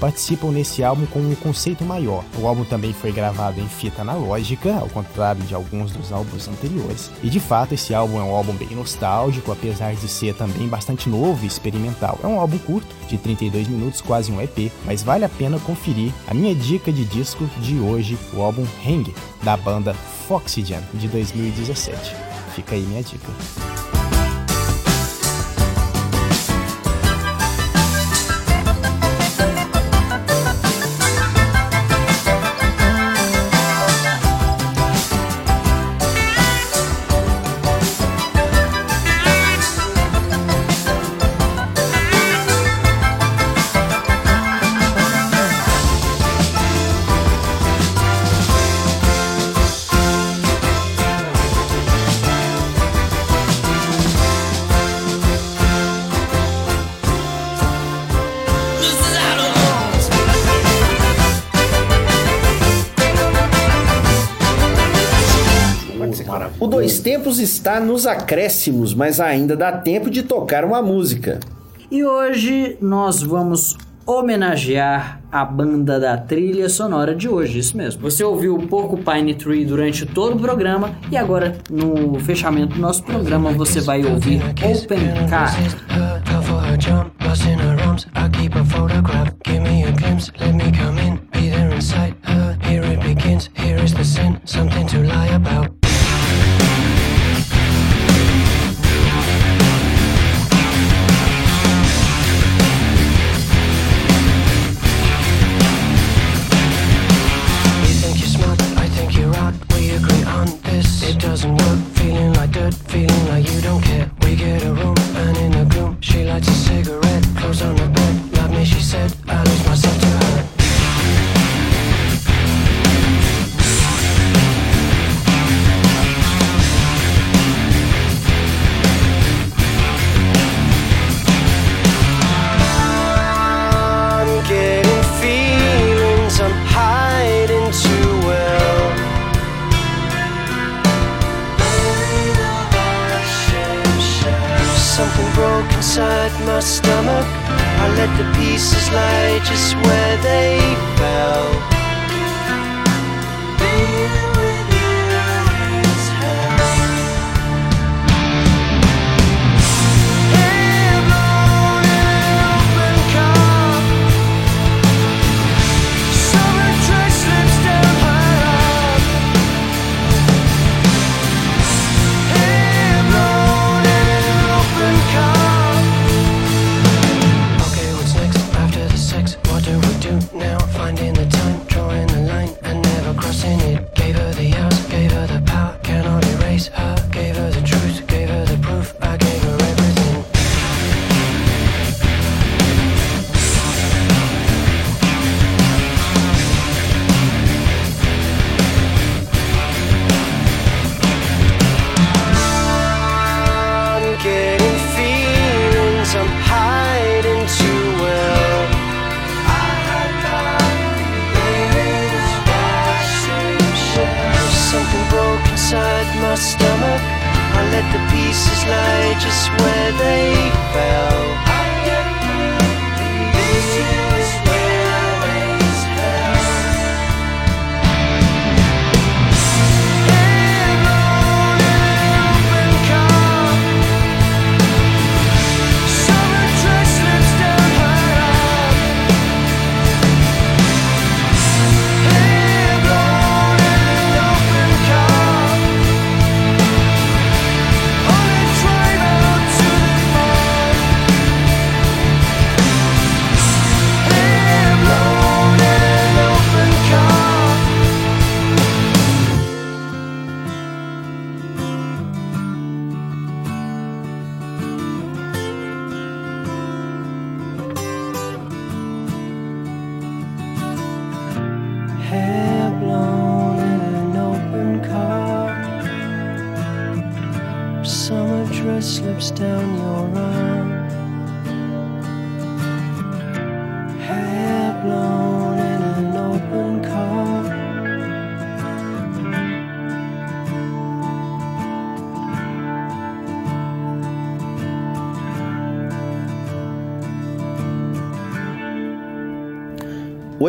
participam nesse álbum com um conceito maior. O álbum também foi gravado em fita analógica, ao contrário de alguns dos álbuns anteriores. E de fato, esse álbum é um álbum bem nostálgico, apesar de ser também bastante novo e experimental. É um álbum curto, de 32 minutos, quase um EP, mas vale a pena conferir a minha dica de disco de hoje, o álbum Hang, da banda Foxygen, de 2017. Fica aí minha dica. Tempos está nos acréscimos, mas ainda dá tempo de tocar uma música. E hoje nós vamos homenagear a banda da trilha sonora de hoje, isso mesmo. Você ouviu o Porcupine Tree durante todo o programa e agora no fechamento do nosso programa você vai ouvir Open Car. Something to lie about. She likes to inside my stomach. I let the pieces lie just where they fell.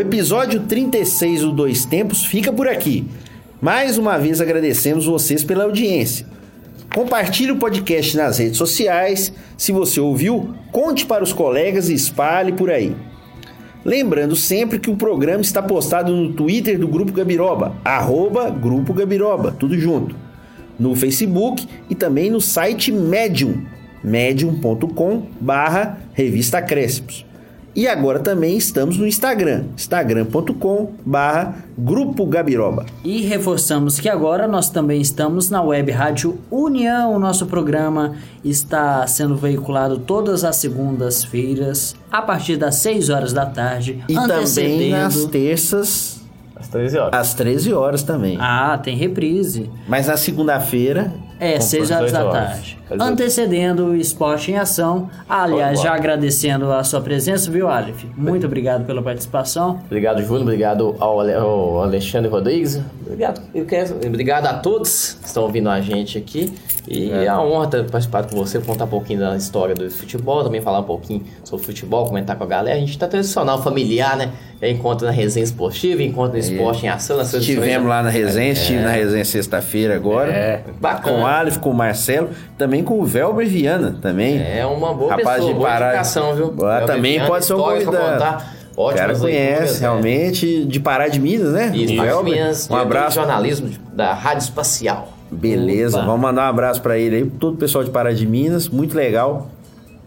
Episódio 36 do Dois Tempos fica por aqui. Mais uma vez agradecemos vocês pela audiência. Compartilhe o podcast nas redes sociais. Se você ouviu, conte para os colegas e espalhe por aí. Lembrando sempre que o programa está postado no Twitter do Grupo Gabiroba, arroba Grupo Gabiroba, tudo junto. No Facebook e também no site Medium, medium.com barra Revista Crespos. E agora também estamos no Instagram, instagram.com barra Grupo Gabiroba. E reforçamos que agora nós também estamos na web rádio União. O nosso programa está sendo veiculado todas as segundas-feiras, a partir das 6 horas da tarde. E também nas terças, Às 13 horas. às 13 horas também. Ah, tem reprise. Mas na segunda-feira, É, Com 6 as horas da horas. tarde. antecedendo o Esporte em Ação. Aliás, já agradecendo a sua presença, viu, Aleph? Muito obrigado pela participação. Obrigado, Júnior. Obrigado ao, Ale- ao Alexandre Rodrigues. Obrigado, eu quero, obrigado a todos que estão ouvindo a gente aqui. E é a honra ter participado com você, contar um pouquinho da história do futebol, também falar um pouquinho sobre futebol, comentar com a galera. A gente tá tradicional, familiar, né? É encontro na resenha esportiva, encontro no esporte em ação, nas suas Estivemos lá na resenha, estive É. na resenha sexta-feira agora. É, bacana. Com o Aleph, com o Marcelo, também com o Velber Viana também. É uma boa Rapaz pessoa, de boa Pará. indicação, viu? Gabriel também Viana, pode ser um convidado. contar. O cara conhece leituras, realmente de Pará de Minas, né? Isso, Velber. Minas, Um abraço. jornalismo da Rádio Espacial. Beleza, Opa. vamos mandar um abraço pra ele aí, todo o pessoal de Pará de Minas, muito legal.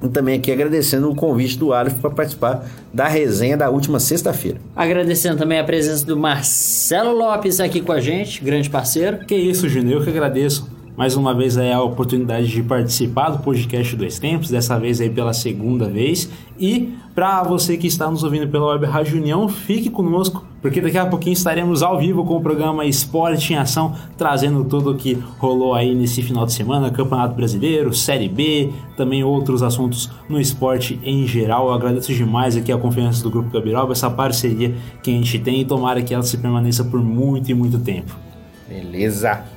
E também aqui agradecendo o convite do Aleph para participar da resenha da última sexta-feira. Agradecendo também a presença do Marcelo Lopes aqui com a gente, grande parceiro. Que isso, Júnior, eu que agradeço mais uma vez aí a oportunidade de participar do podcast Dois Tempos, dessa vez aí pela segunda vez. E para você que está nos ouvindo pela Web Rádio União, fique conosco, porque daqui a pouquinho estaremos ao vivo com o programa Esporte em Ação, trazendo tudo o que rolou aí nesse final de semana, Campeonato Brasileiro, Série B, também outros assuntos no esporte em geral. Eu agradeço demais aqui a confiança do Grupo Gabiroba, essa parceria que a gente tem e tomara que ela se permaneça por muito e muito tempo. Beleza.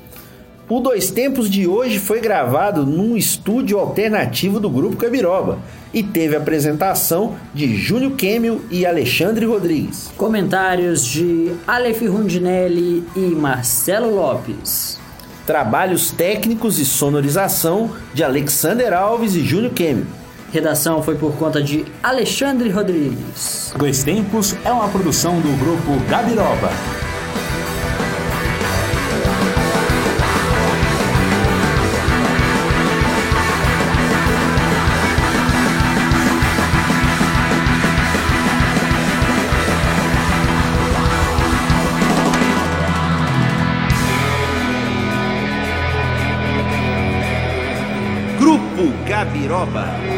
O Dois Tempos de hoje foi gravado num estúdio alternativo do Grupo Cabiroba e teve a apresentação de Júnior Kemel e Alexandre Rodrigues. Comentários de Aleph Rundinelli e Marcelo Lopes. Trabalhos técnicos e sonorização de Alexander Alves e Júnior Kemel. Redação foi por conta de Alexandre Rodrigues. Dois Tempos é uma produção do Grupo Gabiroba. Grupo Gabiroba.